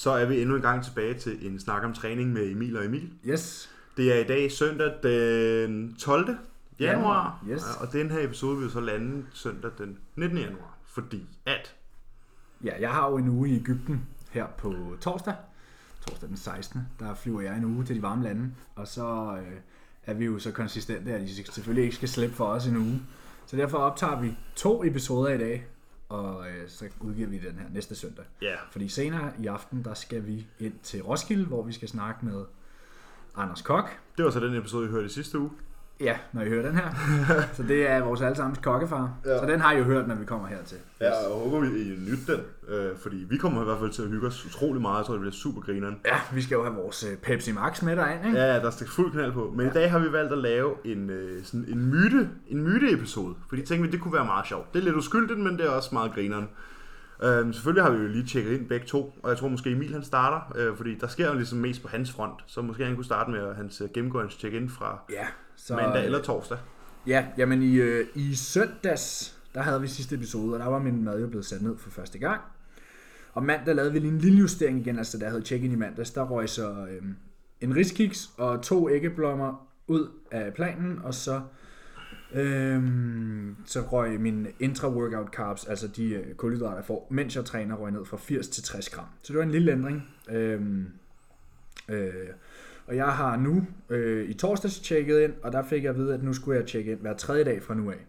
så er vi endnu en gang tilbage til en snak om træning med Emil og Emil. Yes. Det er i dag søndag den 12. januar, yes. Og den her episode vil så lande søndag den 19. januar, fordi at... Ja, jeg har jo en uge i Ægypten her på torsdag. Torsdag den 16. Der flyver jeg en uge til de varme lande. Og så øh, er vi jo så konsistente, at de selvfølgelig ikke skal slippe for os en uge. Så derfor optager vi to episoder i dag, og øh, så udgiver vi den her næste søndag. Ja, Fordi senere i aften, der skal vi ind til Roskilde, hvor vi skal snakke med Anders Kok. det var så den episode, vi hørte i sidste uge. Ja, når I hører den her. så det er vores allesammens kokkefar. Ja. Så den har I jo hørt, når vi kommer hertil. Ja, og jeg håber, vi I nyt den, øh, fordi vi kommer i hvert fald til at hygge os utrolig meget. Jeg tror, det bliver super grineren. Ja, vi skal jo have vores øh, Pepsi Max med derind, ikke? Ja, der skal fuld knald på. Men ja. i dag har vi valgt at lave en, øh, sådan en myte, en myte-episode. Fordi tænkte vi, det kunne være meget sjovt. Det er lidt uskyldigt, men det er også meget grineren. Øhm, selvfølgelig har vi jo lige tjekket ind begge to, og jeg tror måske Emil han starter, øh, fordi der sker jo ligesom mest på hans front, så måske han kunne starte med hans øh, gennemgå hans check-in fra Ja, så, mandag øh, eller torsdag. Ja, jamen i, øh, i søndags, der havde vi sidste episode, og der var min mad jo blevet sat ned for første gang. Og mandag lavede vi lige en lille justering igen, altså der havde check-in i mandags, der røg så øh, en riskiks og to æggeblommer ud af planen, og så, Øhm, så røg min intra-workout carbs, altså de øh, kulhydrater, jeg får, mens jeg træner, røg ned fra 80 til 60 gram. Så det var en lille ændring. Øhm, øh, og jeg har nu øh, i torsdags tjekket ind, og der fik jeg at vide, at nu skulle jeg tjekke ind hver tredje dag fra nu af.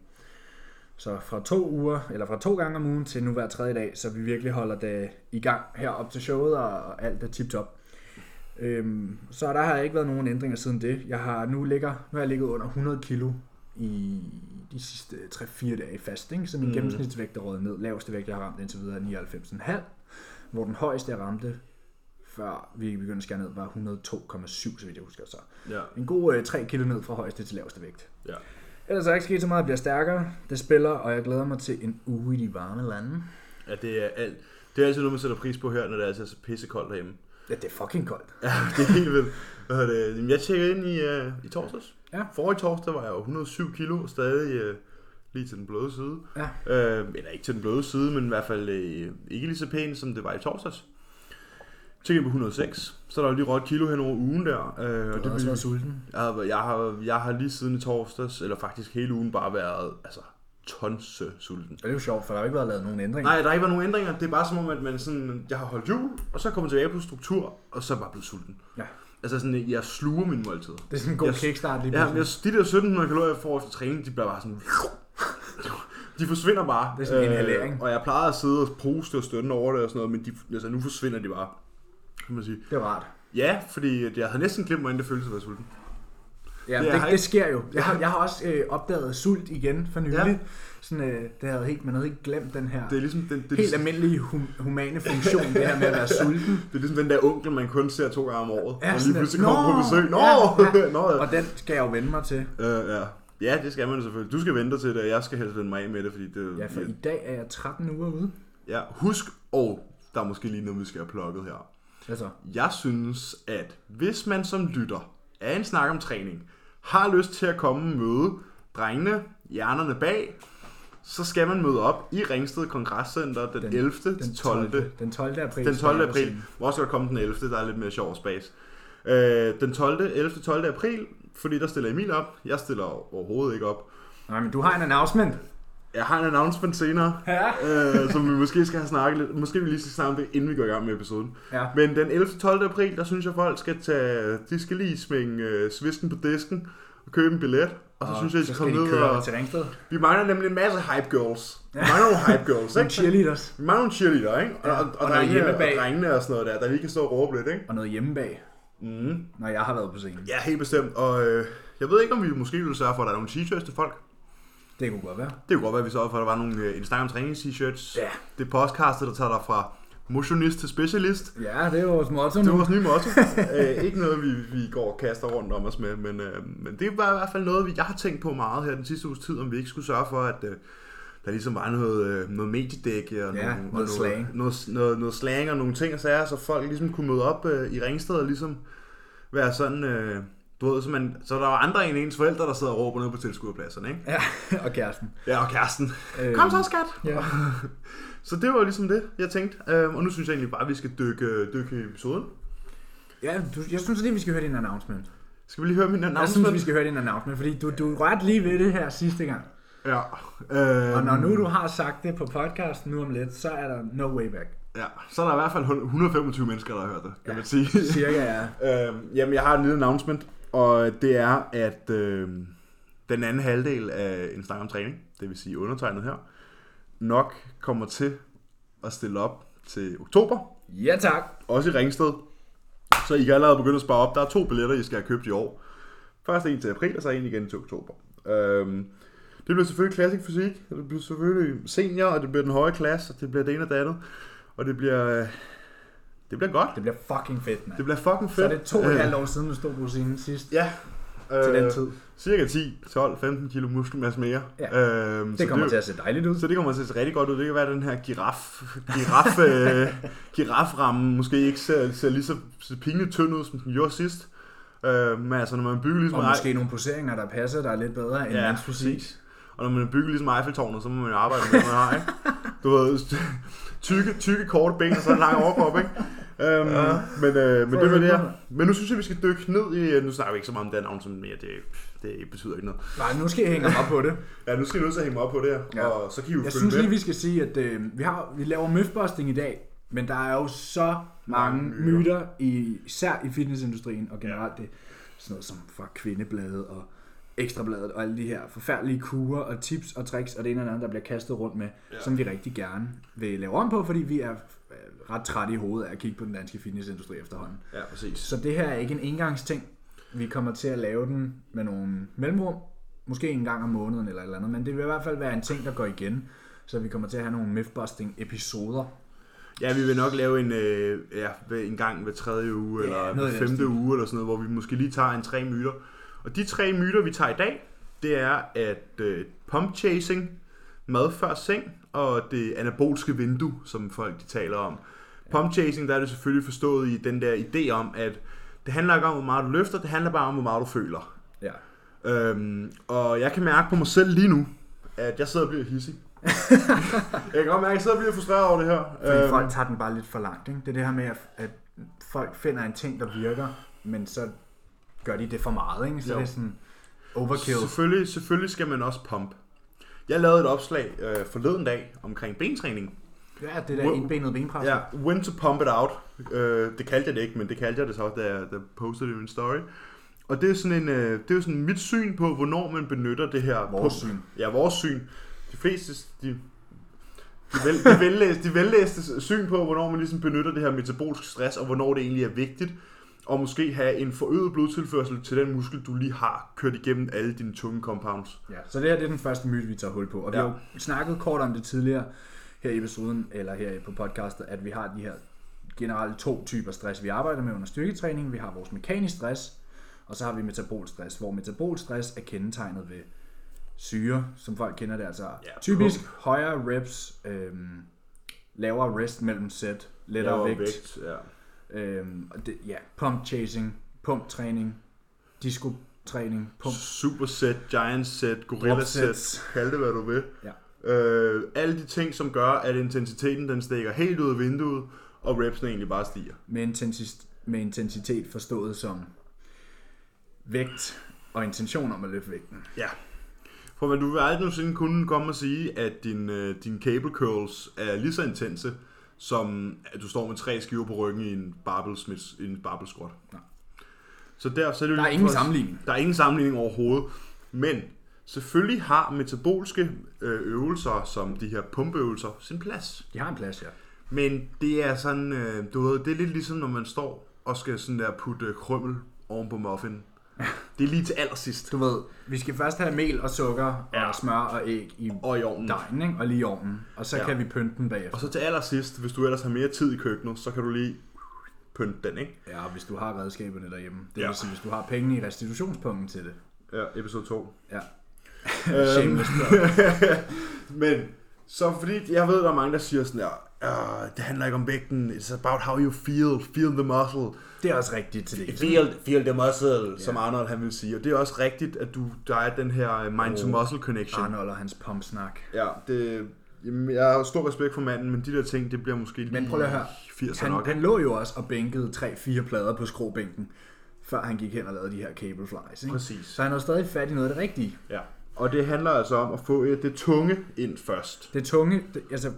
Så fra to uger, eller fra to gange om ugen til nu hver tredje dag, så vi virkelig holder det i gang her op til showet, og, og alt er tip-top. Øhm, så der har ikke været nogen ændringer siden det. Jeg har nu ligger, nu har jeg ligget under 100 kilo i de sidste 3-4 dage fast, ikke? så min Mm. gennemsnitsvægt er røget ned. Laveste vægt, jeg har ramt indtil videre, er 99,5, hvor den højeste, jeg ramte, før vi begyndte at skære ned, var 102,7, så vidt jeg husker så. Ja. En god øh, 3 kilo ned fra højeste til laveste vægt. Ja. Ellers er ikke sket så meget, jeg bliver stærkere. Det spiller, og jeg glæder mig til en uge i de varme lande. ja, det er alt. Det er altid noget, man sætter pris på her, når det er altså så pissekoldt derhjemme. Ja, det er fucking koldt. Ja, det er helt vildt. Jeg tjekkede ind i, uh, i torsdags. Ja. Forrige torsdag var jeg jo 107 kilo, stadig uh, lige til den bløde side. Ja. Øh, eller ikke til den bløde side, men i hvert fald øh, ikke lige så pæn, som det var i torsdags. Tjekkede på 106, så er der jo lige et kilo hen over ugen der. Øh, Du og det også været sulten. jeg, har, jeg, har, jeg har lige siden i torsdags, eller faktisk hele ugen, bare været altså, tons sulten. Og det er jo sjovt, for der har ikke været lavet nogen ændringer. Nej, der har ikke været nogen ændringer. Det er bare som om, at man sådan, jeg har holdt jul, og så er kommet tilbage på struktur, og så er jeg bare blevet sulten. Ja. Altså sådan, jeg sluger min måltid. Det er sådan en god Jeg- kickstart lige Ja, men jeg, de der 1700 kalorier, jeg får efter træning, de bliver bare sådan... De forsvinder bare. Det er sådan en inhalering. og jeg plejede at sidde og poste og stønne over det og sådan noget, men de, altså, nu forsvinder de bare. Kan man sige. Det er rart. Ja, fordi jeg havde næsten glemt, hvordan det føltes at være sulten. Ja, Det det, det, det sker jo. Jeg har, jeg har også øh, opdaget sult igen for nylig. Ja. Ja. Sådan, øh, det havde helt, man havde ikke glemt den her Det er ligesom den, det, er helt ligesom, almindelige hum, humane funktion, det her med at være sulten. det er ligesom den der onkel, man kun ser to gange om året. Ja, og lige pludselig kommer på besøg. Nå! Ja, Nå, ja. Og den skal jeg jo vende mig til. Øh, ja. ja, det skal man selvfølgelig. Du skal vente til det, og jeg skal helst vende mig af med det, fordi det... Ja, for i dag er jeg 13 uger ude. ja, husk, og der er måske lige noget, vi skal have plukket her. Hvad så? Jeg synes, at hvis man som lytter af en snak om træning, har lyst til at komme og møde drengene, hjernerne bag, så skal man møde op i Ringsted Kongresscenter den, den 11. til 12. Den 12. april. Den 12. skal jeg april. Må også godt komme den 11. Der er lidt mere sjov spas. Øh, den 12. 11. 12. april, fordi der stiller Emil op. Jeg stiller overhovedet ikke op. Nej, men du har en announcement. Jeg har en announcement senere, Ja. øh, som vi måske skal have snakket lidt. Måske vi lige skal snakke om det, inden vi går i gang med episoden. Ja. Men den 11. 12. april, der synes jeg, folk skal tage, de skal lige svinge øh, svisken på disken og købe en billet. Og så synes jeg, så skal komme ned og... til Ringsted. Vi mangler nemlig en masse hype girls. Vi mangler nogle hype girls, Nogle ikke? cheerleaders. Vi mangler nogle cheerleader, ikke? Og, Ja, og, og og, drengene, og hjemmebag. drengene og sådan noget der, der lige kan stå og råbe lidt, ikke? Og noget hjemme bag, Mm. når jeg har været på scenen. Ja, helt bestemt. Og øh, jeg ved ikke, om vi måske ville sørge for, at der er nogle t-shirts til folk. Det kunne godt være. Det kunne godt være, at vi sørgede for, at der var nogle øh, en snak om trænings-t-shirts. Ja. Det er podcastet, der tager dig fra motionist til specialist. Ja, det er vores motto Det er nu. vores nye motto. Æ, ikke noget, vi, vi går og kaster rundt om os med, men, øh, men det var i hvert fald noget, vi- jeg har tænkt på meget her den sidste uges tid, om vi ikke skulle sørge for, at øh, der ligesom var noget, øh, noget mediedæk og, Ja, nogle, noget og noget, slang. Noget, noget, noget slang og nogle ting og sager, så folk ligesom kunne møde op øh, i Ringsted og ligesom være sådan, øh, Du ved, så, man, så der er andre end ens forældre, der sidder og råber ned på tilskuerpladserne, ikke? Ja, og kæresten. Ja, og kæresten. Øhm, Kom så, skat! Ja. Så det var ligesom det, jeg tænkte. Øhm, og nu synes jeg egentlig bare, at vi skal dykke, dykke i episoden. ja, du, jeg synes lige, vi skal høre din announcement. Skal vi lige høre min Jeg announcement? synes, vi skal høre din announcement, fordi du, du rørte lige ved det her sidste gang. Ja. Øhm, Og når nu du har sagt det på podcasten nu om lidt, så er der no way back. Ja, så er der i hvert fald 125 mennesker, der har hørt det, kan Ja. man sige. Cirka, ja. øhm, jamen, jeg har en lille announcement, og det er, at øhm, den anden halvdel af en snak om træning, det vil sige undertegnet her, nok kommer til at stille op til oktober, Ja, tak. også i Ringsted. Så I kan allerede begynde at spare op. Der er to billetter, I skal have købt i år. Først en til april, og så en igen til oktober. Øhm, det bliver selvfølgelig Classic Fysik, og det bliver selvfølgelig senior, og det bliver den høje klasse, og det bliver det ene og det andet. Og det bliver, øh, det bliver godt. Det bliver fucking fedt, mand. Det bliver fucking fedt. Så er det to og et Øh, halvt år siden, du stod på scenen sidst. Ja. Til den Øh, tid. Cirka 10, 12, 15 kilo muskelmasse mere. Ja. Øhm, Det kommer det, til at se dejligt ud. Så det kommer til at se rigtig godt ud. Det kan være, at den her giraf, giraf, øh, giraframme måske ikke ser, ser lige så, så pinligt tynd ud, som den gjorde sidst. Øh, men altså, når man bygger ligesom... Og måske nogle poseringer, der passer, der er lidt bedre end ja, mands fysik. præcis. Og når man bygger ligesom Eiffeltårnet, så må man jo arbejde med det, man har, ikke? Du ved, tykke, tykke, korte ben og så en lang overkrop, ikke? Øhm, ja. Men, øh, men det var det her. Men nu synes jeg, vi skal dykke ned i... Nu snakker vi ikke så meget om den navn som mere, det, det betyder ikke noget. Nej, nu skal jeg hænge mig op på det. Ja, nu skal jeg nødt til at hænge mig op på det her, Ja. og så kan I jo Jeg synes med. lige, vi skal sige, at øh, vi, har, vi laver mythbusting i dag, men der er jo så mange Mange myter. myter, i, især i fitnessindustrien og generelt det. Sådan noget som fra kvindebladet og ekstrabladet og alle de her forfærdelige kurer og tips og tricks og det ene og det andet, der bliver kastet rundt med, Ja. ja. som vi rigtig gerne vil lave om på, fordi vi er øh, ret trætte i hovedet af at kigge på den danske fitnessindustri efterhånden. Ja, præcis. Så det her er ikke en engangsting. Vi kommer til at lave den med nogle mellemrum. Måske en gang om måneden eller et eller andet. Men det vil i hvert fald være en ting, der går igen. Så vi kommer til at have nogle mythbusting episoder. Ja, vi vil nok lave en, øh, ja, en gang hver tredje uge, Ja, eller hver femte uge, eller sådan noget, hvor vi måske lige tager en tre myter. Og de tre myter, vi tager i dag, det er, at øh, pump chasing, mad før seng, og det anabolske vindue, som folk de taler om. Pump chasing, der er det selvfølgelig forstået i den der idé om, at det handler ikke om, hvor meget du løfter, det handler bare om, hvor meget du føler. Ja. Øhm, og jeg kan mærke på mig selv lige nu, at jeg sidder og bliver hissig. jeg kan godt mærke, at jeg sidder og bliver frustreret over det her. Fordi Øhm, folk tager den bare lidt for langt. Ikke? Det er det her med, at, folk finder en ting, der virker, men så gør de det for meget. Ikke? Så Jo. det er sådan overkill. Selvfølgelig, selvfølgelig skal man også pump. Jeg lavede et opslag øh, forleden dag omkring bentræning. Ja, det der indbenede benpres. Ja, when to pump it out. Øh, det kaldte jeg det ikke, men det kaldte jeg det så, da jeg, da postede det i min story. Og det er sådan en, øh, det er sådan mit syn på, hvornår man benytter det her. Vores syn. Ja, vores syn. De fleste, de, de, vel, de, vellæste, de vellæste syn på, hvornår man ligesom benytter det her metabolisk stress, og hvornår det egentlig er vigtigt. Og måske have en forøget blodtilførsel til den muskel, du lige har kørt igennem alle dine tunge compounds. Ja, så det her det er den første myte, vi tager hul på. Og vi Ja. har jo snakket kort om det tidligere her i episoden, eller her på podcastet, at vi har de her generelt to typer stress, vi arbejder med under styrketræning. Vi har vores mekanisk stress, og så har vi metabolstress, hvor metabolstress er kendetegnet ved syre, som folk kender det altså. Ja, typisk højere reps, øhm, lavere rest mellem sæt, lettere Lavere vægt, vægt ja. Øhm, det, ja, pump chasing, pump træning, disco træning, pump Superset, giant set, gorilla set, kald det hvad du vil. Ja. Øh, alle de ting, som gør, at intensiteten den stikker helt ud af vinduet, og repsene egentlig bare stiger. med, intensitet, med intensitet forstået som vægt og intention om at løfte vægten. Ja. For men du vil aldrig nogensinde kunne komme og sige, at din, øh, din cable curls er lige så intense, som at du står med tre skiver på ryggen i en barbell, smith, en barbell squat. Nej. Så der, så er det Der er ingen for- sammenligning. Der er ingen sammenligning overhovedet. Men selvfølgelig har metabolske øh, øvelser, som de her pumpeøvelser, sin plads. De har en plads, ja. Men det er sådan, øh, du ved, det er lidt ligesom, når man står og skal sådan der putte øh, krømmel oven på muffin. Det er lige til allersidst. Du ved, vi skal først have mel og sukker Ja. og smør og æg i Og i ovnen. dejen, ikke? og lige i ovnen. Og så Ja. ja. kan vi pynte den bagefter. Og så til allersidst, hvis du ellers har mere tid i køkkenet, så kan du lige pynte den, ikke? Ja, hvis du har redskaberne derhjemme. Det Ja. vil sige, hvis du har pengene i restitutionspunkten til det. Ja, episode 2. Ja. Øhm. Men, så fordi jeg ved, der er mange, der siger sådan der, det handler ikke om vægten, it's about how you feel, feel the muscle. Det er også rigtigt til det. Feel, feel the muscle, yeah. som Arnold han vil sige. Og det er også rigtigt, at du, der er den her mind-to-muscle connection. Arnold og hans pumpsnak. Ja, det, jamen, jeg har stor respekt for manden, men de der ting, det bliver måske lige Men prøv lige at høre. 80 Han, nok. han lå jo også og bænkede 3-4 plader på skrobænken, før han gik hen og lavede de her cable flies. Ikke? Præcis. Så han har stadig fat i noget af det rigtige. Ja. Og det handler altså om at få øh, det tunge ind først. Det tunge, det, altså,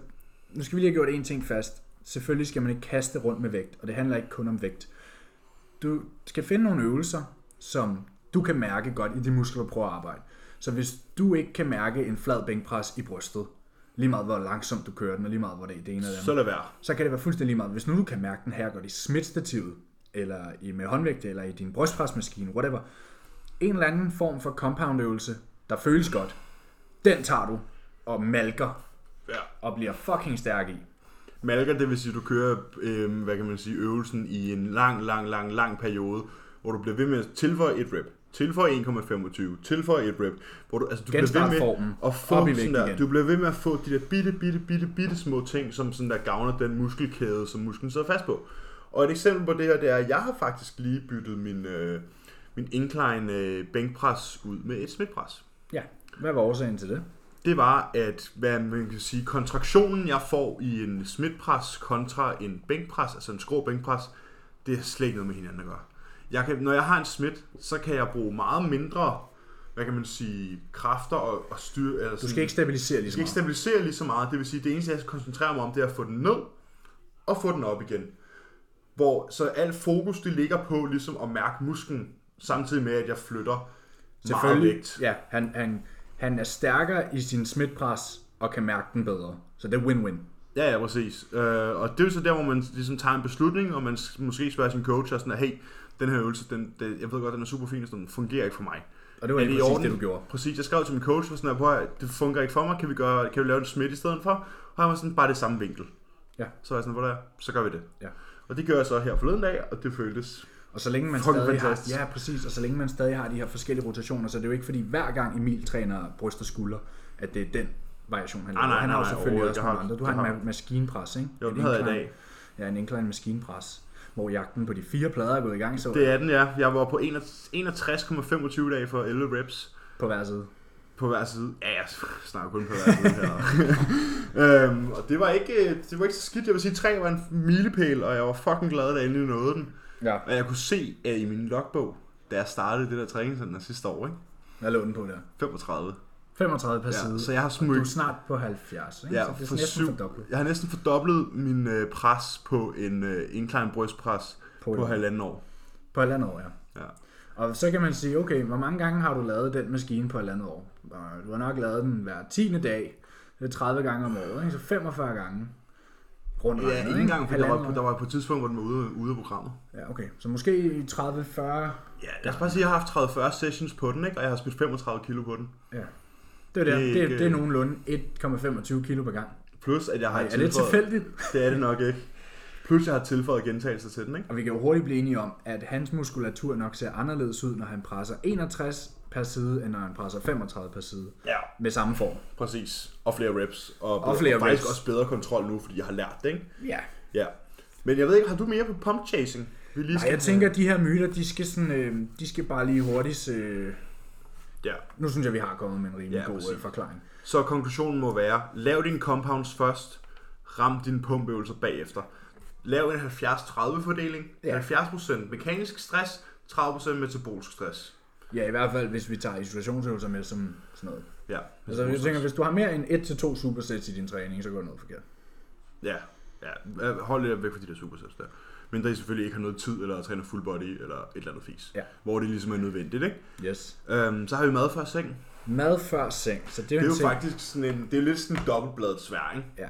nu skal vi lige have gjort en ting fast. Selvfølgelig skal man ikke kaste rundt med vægt, og det handler ikke kun om vægt. Du skal finde nogle øvelser, som du kan mærke godt i de muskler, du prøver at arbejde. Så hvis du ikke kan mærke en flad bænkpres i brystet, lige meget hvor langsomt du kører den, og lige meget hvor det er det ene eller det Så andet, lad være. så kan det være fuldstændig lige meget. Hvis nu du kan mærke den her godt i smitstativet, eller i med håndvægt, eller i din brystpresmaskine, whatever, en eller anden form for compound øvelse, der føles godt, den tager du og malker Ja. og bliver fucking stærk i. Malker, det vil sige, at du kører, øh, hvad kan man sige, øvelsen i en lang, lang, lang, lang periode, hvor du bliver ved med at tilføje et rep, tilføje 1,25, tilføje et rep, hvor du, altså, du bliver ved med at få sådan der, igen. du bliver ved med at få de der bitte, bitte, bitte, bitte små ting, som sådan der gavner den muskelkæde, som musklen sidder fast på. Og et eksempel på det her, det er, at jeg har faktisk lige byttet min, øh, min incline øh, bænkpres ud med et smidtpres. Ja, hvad var årsagen til det? det var, at hvad man kan sige, kontraktionen, jeg får i en smidtpres kontra en bænkpres, altså en skrå bænkpres, det er slet ikke noget med hinanden at gøre. Jeg kan, når jeg har en smidt, så kan jeg bruge meget mindre, hvad kan man sige, kræfter og, og styre. Eller Du skal ikke stabilisere lige så skal ikke meget. stabilisere lige så meget. Det vil sige, det eneste, jeg skal koncentrere mig om, det er at få den ned og få den op igen. Hvor så alt fokus, det ligger på ligesom at mærke musklen, samtidig med, at jeg flytter meget Selvfølgelig, vægt. ja, han, han, han er stærkere i sin smitpres og kan mærke den bedre. Så det er win-win. Ja, ja, præcis. Øh, og det er jo så der, hvor man ligesom tager en beslutning, og man måske spørger sin coach og sådan, at hey, den her øvelse, den, den, jeg ved godt, den er super fin, og sådan, den fungerer ikke for mig. Og det var Er lige præcis det, du gjorde. Præcis, jeg skrev til min coach, og sådan, at, det fungerer ikke for mig, kan vi, gøre, kan vi lave en smidt i stedet for? Og han var sådan, bare det samme vinkel. Ja. Så var jeg sådan, hvor der er, så gør vi det. Ja. Og det gør jeg så her forleden dag, og det føltes Og så længe man Fucking stadig fantastisk. har, ja, præcis, og så længe man stadig har de her forskellige rotationer, så er det jo ikke fordi hver gang Emil træner bryst og skulder, at det er den variation, han Nej, laver. nej, Han har jo nej, selvfølgelig overhovedet også nogle andre. Du har en har- ma- maskinpres, ikke? Jo, En den havde jeg i dag. Ja, en incline maskinpres, hvor jagten på de fire plader er gået i gang, så Det er den, ja. Jeg var på 61,25 dage for 11 reps. på hver side. På hver side. Ja, jeg snakker kun på hver side her. øhm, og det var, ikke, det var ikke så skidt. Jeg vil sige, 3 var en milepæl, og jeg var fucking glad, da jeg endelig nåede den. Ja. Og jeg kunne se, at i min logbog, da jeg startede det der træningscenter sidste år, ikke? Hvad lå den på der? 35. 35 per Ja, side. så jeg har Og du er smøgt, snart på 70, ikke? Ja, så det er for næsten syv. fordoblet. jeg har næsten fordoblet min øh, pres på en øh, incline brystpres På, på halvanden år. på halvandet år, ja. Ja. Og så kan man sige, okay, hvor mange gange har du lavet den maskine på halvandet år? Du har nok lavet den hver 10. dag. Det er 30 gange om året, ikke? så 45 gange. Rundt Ja, regnet, ikke engang, for der var, der var på et tidspunkt, hvor den var ude, ude af programmet. Ja, okay. Så måske 30-40. Ja, lad os bare sige, at jeg har haft 30-40 sessions på den, ikke? og jeg har spildt 35 kilo på den. Ja. Det er, der. Det er Det, er, ikke- det er nogenlunde 1,25 kilo per gang. Plus, at jeg har Ej, er det tilfældigt? Det er det nok ikke. Plus, jeg har tilføjet gentagelser til den, ikke? Og vi kan jo hurtigt blive enige om, at hans muskulatur nok ser anderledes ud, når han presser 61 per side, end når han presser 35 per side. Ja. Med samme form. Præcis. Og flere reps. Og, Og flere og faktisk reps. også bedre kontrol nu, fordi jeg har lært det, ikke? Ja. Ja. Men jeg ved ikke, har du mere på pump chasing? Vi lige Nej, jeg tænker, at de her myter, de skal, sådan, øh, de skal bare lige hurtigt... Øh... Ja. Nu synes jeg, vi har kommet med en rimelig Ja, god øh, forklaring. Så konklusionen må være, lav dine compounds først, ram dine pumpøvelser bagefter. Lav en 70-30 fordeling. Ja. 70% mekanisk stress, 30% metabolisk stress. Ja, i hvert fald, hvis vi tager isolationsøvelser med som sådan noget. Ja. Altså, jeg tænker, hvis du har mere end 1-2 supersets i din træning, så går det noget forkert. Ja, ja. Hold lidt væk fra de der supersets der. Men der selvfølgelig ikke har noget tid, eller træner full body, eller et eller andet fis. Ja. Hvor det ligesom er nødvendigt, ikke? Yes. Øhm, så har vi mad før seng. Mad før seng. Så det er, Det er jo ting. faktisk sådan en, det er lidt sådan en dobbeltbladet svær, ikke? Ja.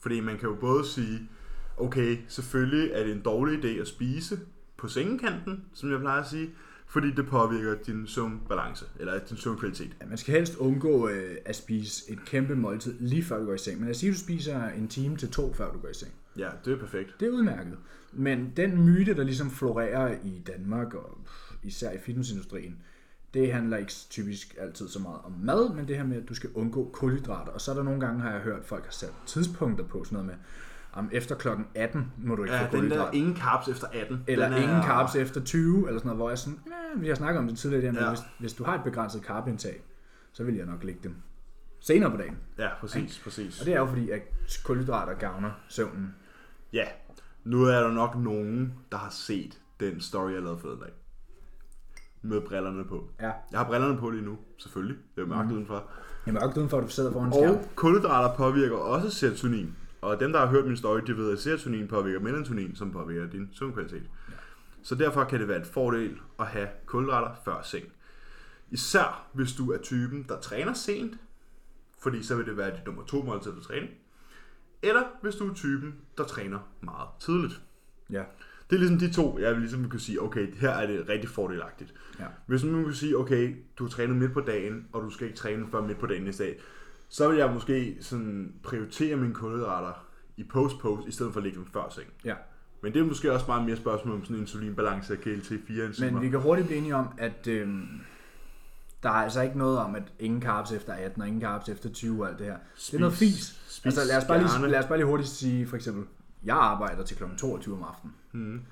Fordi man kan jo både sige, okay, selvfølgelig er det en dårlig idé at spise på sengekanten, som jeg plejer at sige, fordi det påvirker din søvnbalance, eller din søvnkvalitet. ja. Man skal helst undgå øh, at spise et kæmpe måltid lige før du går i seng. Men lad os sige, at du spiser en time til to, før du går i seng. Ja, det er perfekt. Det er udmærket. Men den myte, der ligesom florerer i Danmark, og især i fitnessindustrien, det handler ikke typisk altid så meget om mad, men det her med, at du skal undgå kulhydrater. Og så er der nogle gange, har jeg hørt, at folk har sat tidspunkter på sådan noget med, om efter klokken 18 må du ikke Ja, få den der ingen carbs efter 18. Eller den er, ingen carbs efter 20, eller sådan noget, hvor jeg sådan, ja, vi har snakket om det tidligere, men Ja. hvis, hvis du har et begrænset carbindtag, så vil jeg nok lægge dem senere på dagen. Ja, præcis, præcis. Og det er jo fordi, at kulhydrater gavner søvnen. Ja, nu er der nok nogen, der har set den story, jeg lavede forleden dag. Med brillerne på. Ja. Jeg har brillerne på lige nu, selvfølgelig. Det er jo mørkt mm. udenfor. Jeg er mørkt udenfor, at du sidder foran en skærm. Og kulhydrater påvirker også serotonin. Og dem, der har hørt min story, de ved, at serotonin påvirker melatonin, som påvirker din søvnkvalitet. Ja. Så derfor kan det være en fordel at have kulhydrater før seng. Især hvis du er typen, der træner sent, fordi så vil det være dit nummer to måltid til træning. Eller hvis du er typen, der træner meget tidligt. Ja. Det er ligesom de to, jeg vil ligesom kunne sige, okay, her er det rigtig fordelagtigt. Ja. Hvis nu kan sige, okay, du har trænet midt på dagen, og du skal ikke træne før midt på dagen næste dag, så vil jeg måske sådan prioritere mine kulhydrater i post-post, i stedet for at lægge dem før seng. ja. Men det er måske også meget mere spørgsmål om sådan en insulinbalance af GLT-4 enzymer. Men vi kan hurtigt blive enige om, at øhm, der er altså ikke noget om, at ingen carbs efter 18 og ingen carbs efter 20 og alt det her. det er noget fis. Spis Altså lad os, bare lige, lad os bare lige hurtigt sige, for eksempel, jeg arbejder til kl. 22 om aftenen. Mhm.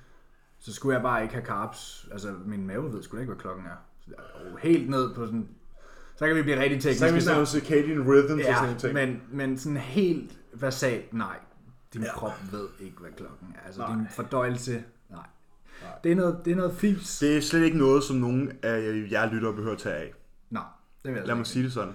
Så skulle jeg bare ikke have carbs. Altså min mave ved sgu da ikke, hvad klokken er. Så helt ned på sådan... Så kan vi blive rigtig tekniske. Så kan vi snakke om circadian rhythms og sådan Ja, nogle ting. men, men sådan helt basalt, nej. Din Ja. ja. krop ved ikke, hvad klokken er. Altså Nej. din fordøjelse, nej. Nej. Det er noget, det er noget fis. Det er slet ikke noget, som nogen af jer lyttere behøver at tage af. Nej, det vil jeg Lad mig sige det sådan.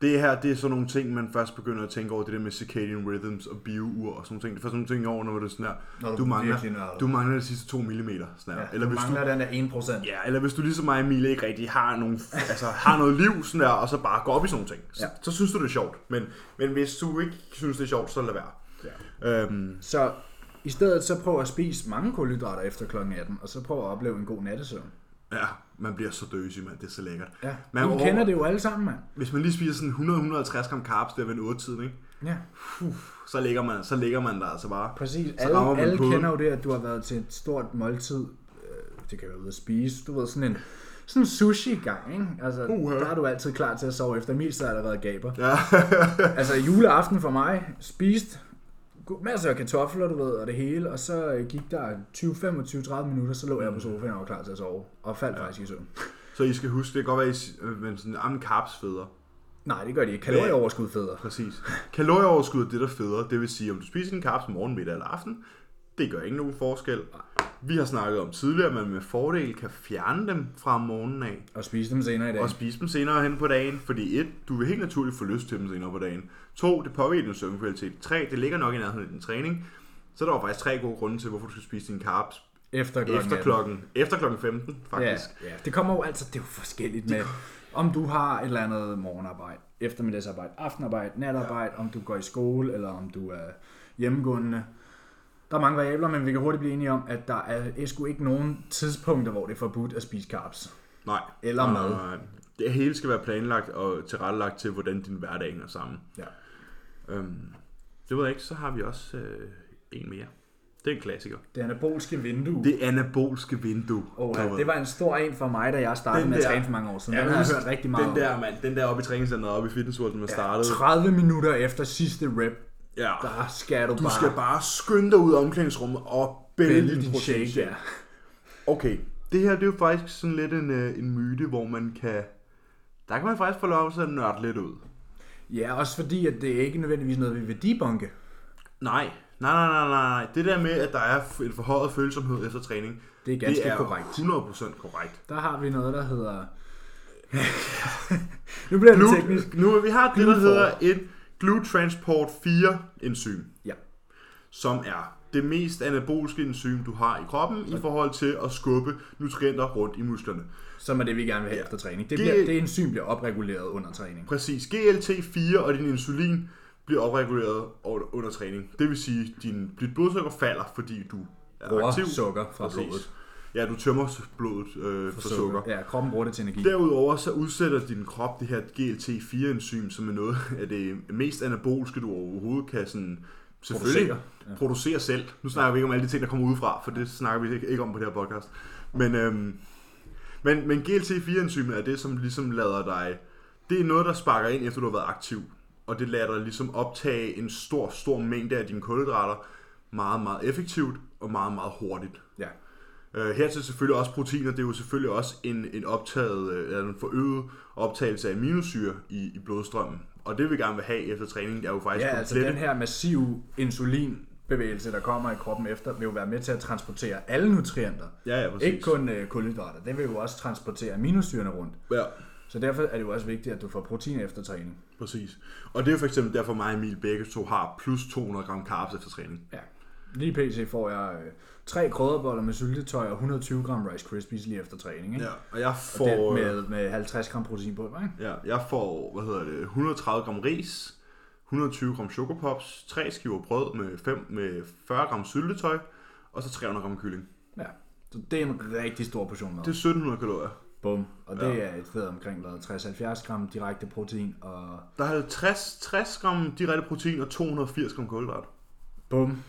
Det her, det er sådan nogle ting, man først begynder at tænke over, det der med circadian rhythms og biour og sådan nogle ting. Det er først nogle ting over, når er sådan her, Når du mangler, du mangler de sidste 2 mm. Sådan her. Ja, eller, du hvis du, mangler den der 1%. ja, eller hvis du ligesom mig, Emilie, ikke rigtig har, nogle, altså, har noget liv sådan der, og så bare går op i sådan nogle ting, så, Ja. så synes du, det er sjovt. Men, men hvis du ikke synes, det er sjovt, så lad være. Ja. Øhm, Så i stedet så prøv at spise mange kulhydrater efter kl. 18, og så prøv at opleve en god nattesøvn. ja, man bliver så døsig, mand. Det er så lækkert. Ja, Man over- kender det jo alle sammen, mand. Hvis man lige spiser sådan 100-150 gram carbs der ved en 8 tiden, ikke? Ja, så ligger man, så ligger man der altså bare. præcis. Så Alle, alle kender jo det, at du har været til et stort måltid. Øh, Det kan være ude at spise. Du ved, sådan en sådan en sushi-gang, ikke? Altså, Uha. der er du altid klar til at sove efter. Emil sidder allerede gaber. Ja. Altså juleaften for mig, spist masser af kartofler, du ved, og det hele, og så øh, gik der 20, 25, 30 minutter, så lå jeg på sofaen og var klar til at sove, og faldt ja. faktisk i søvn. så I skal huske, det kan godt være, at I, øh, men sådan, am carbs federe. Nej, det gør de ikke. Kalorieoverskud federe. Præcis. Kalorieoverskud er det, der er federe. Det vil sige, om du spiser en carbs morgen, middag eller aften, det gør ikke nogen forskel. Vi har snakket om tidligere, at man med fordel kan fjerne dem fra morgenen af, Og spise dem senere i dag. og spise dem senere hen på dagen, fordi et, du vil helt naturligt få lyst til dem senere på dagen. To, det påvirker din søvnkvalitet. Tre, det ligger nok i nærheden af din træning. Så der var faktisk tre gode grunde til, hvorfor du skal spise dine carbs Efter klokken efter 18. klokken, efter klokken 15, Ja, faktisk. ja, det kommer jo altså, det er jo forskelligt med, om du har et eller andet morgenarbejde, eftermiddagsarbejde, aftenarbejde, natarbejde, om du går i skole, eller om du er hjemmegående. Der er mange variabler, men vi kan hurtigt blive enige om, at der er, er sgu ikke nogen tidspunkter, hvor det er forbudt at spise carbs. Nej. Eller mad. nej, nej. Det hele skal være planlagt og tilrettelagt til, hvordan din hverdag hænger sammen. Ja. Øhm, det ved jeg ikke, så har vi også øh, en mere. Det er en klassiker. Det anabolske vindue. Det anabolske vindue. Oh, Du ja, det var en stor en for mig, da jeg startede Den med at der- træne for mange år siden. Ja, den har jeg hørt rigtig meget Den der, mand, den der oppe i træningscenteret, oppe i Fitness World, man startede. 30 minutter efter sidste rep, Ja. der skal du, Du bare skal bare skynde dig ud af omklædningsrummet og bælge din din shake. Ja. Okay, det her det er jo faktisk sådan lidt en, øh, en myte, hvor man kan... Der kan man faktisk få lov til at nørde lidt ud. ja, også fordi, at det er ikke nødvendigvis noget, vi vil debunke. Nej, nej, nej, nej, nej. Det der med, at der er en forhøjet følsomhed efter træning, Det er ganske det er korrekt. 100% korrekt. Der har vi noget, der hedder... nu bliver det Glut, teknisk. nu, vi har det, der hedder et GluTransport 4 enzym, Ja. som er det mest anaboliske enzym, du har i kroppen, i forhold til at skubbe nutrienter rundt i musklerne. Som er det, vi gerne vil have Ja. efter træning. Det, G- bliver, det enzym bliver opreguleret under træning. Præcis. GLT4 og din insulin bliver opreguleret under under træning. Det vil sige, at din, dit blodsukker falder, fordi du er Bruger aktiv. sukker fra Præcis. blodet. Ja, du tømmer blodet øh, for, for sukker. Ja, kroppen bruger det til energi. Derudover så udsætter din krop det her GLT4-enzym, som er noget af det mest anaboliske, du overhovedet kan sådan, selvfølgelig Producere. ja. producere selv. Nu snakker vi ikke om alle de ting, der kommer udefra, for det snakker vi ikke, ikke om på det her podcast. Men, øhm, men, men GLT4-enzymet er det, som ligesom lader dig... Det er noget, der sparker ind, efter du har været aktiv. Og det lader dig ligesom optage en stor, stor mængde af dine kulhydrater, meget, meget effektivt og meget, meget hurtigt. Ja. Øh, hertil selvfølgelig også proteiner, det er jo selvfølgelig også en, en optaget, øh, eller en forøget optagelse af aminosyre i, i blodstrømmen. Og det vi gerne vil have efter træning, det er jo faktisk Ja, altså den her massive insulinbevægelse, der kommer i kroppen efter, vil jo være med til at transportere alle nutrienter. Ja, ja, præcis. Ikke kun øh, kulhydrater, det vil jo også transportere aminosyrene rundt. Ja, Så derfor er det jo også vigtigt, at du får protein efter træning. præcis. Og det er jo for eksempel derfor mig og Emil begge to har plus 200 gram carbs efter træning. Ja. Lige pt. får jeg øh, tre krydderboller med syltetøj og 120 gram Rice Krispies lige efter træning. Ikke? Ja, og jeg Og får, det med, med 50 gram protein på, ikke? ja, jeg får, hvad hedder det, 130 gram ris, 120 gram chokopops, 3 skiver brød med, 5, med 40 gram syltetøj, og så 300 gram kylling. Ja. Så det er en rigtig stor portion mad. Det er 1700 kalorier. Bum. Og det Ja. er et sted omkring hvad, 60-70 gram direkte protein og Der er 50, 60 gram direkte protein og 280 gram kulhydrat bum.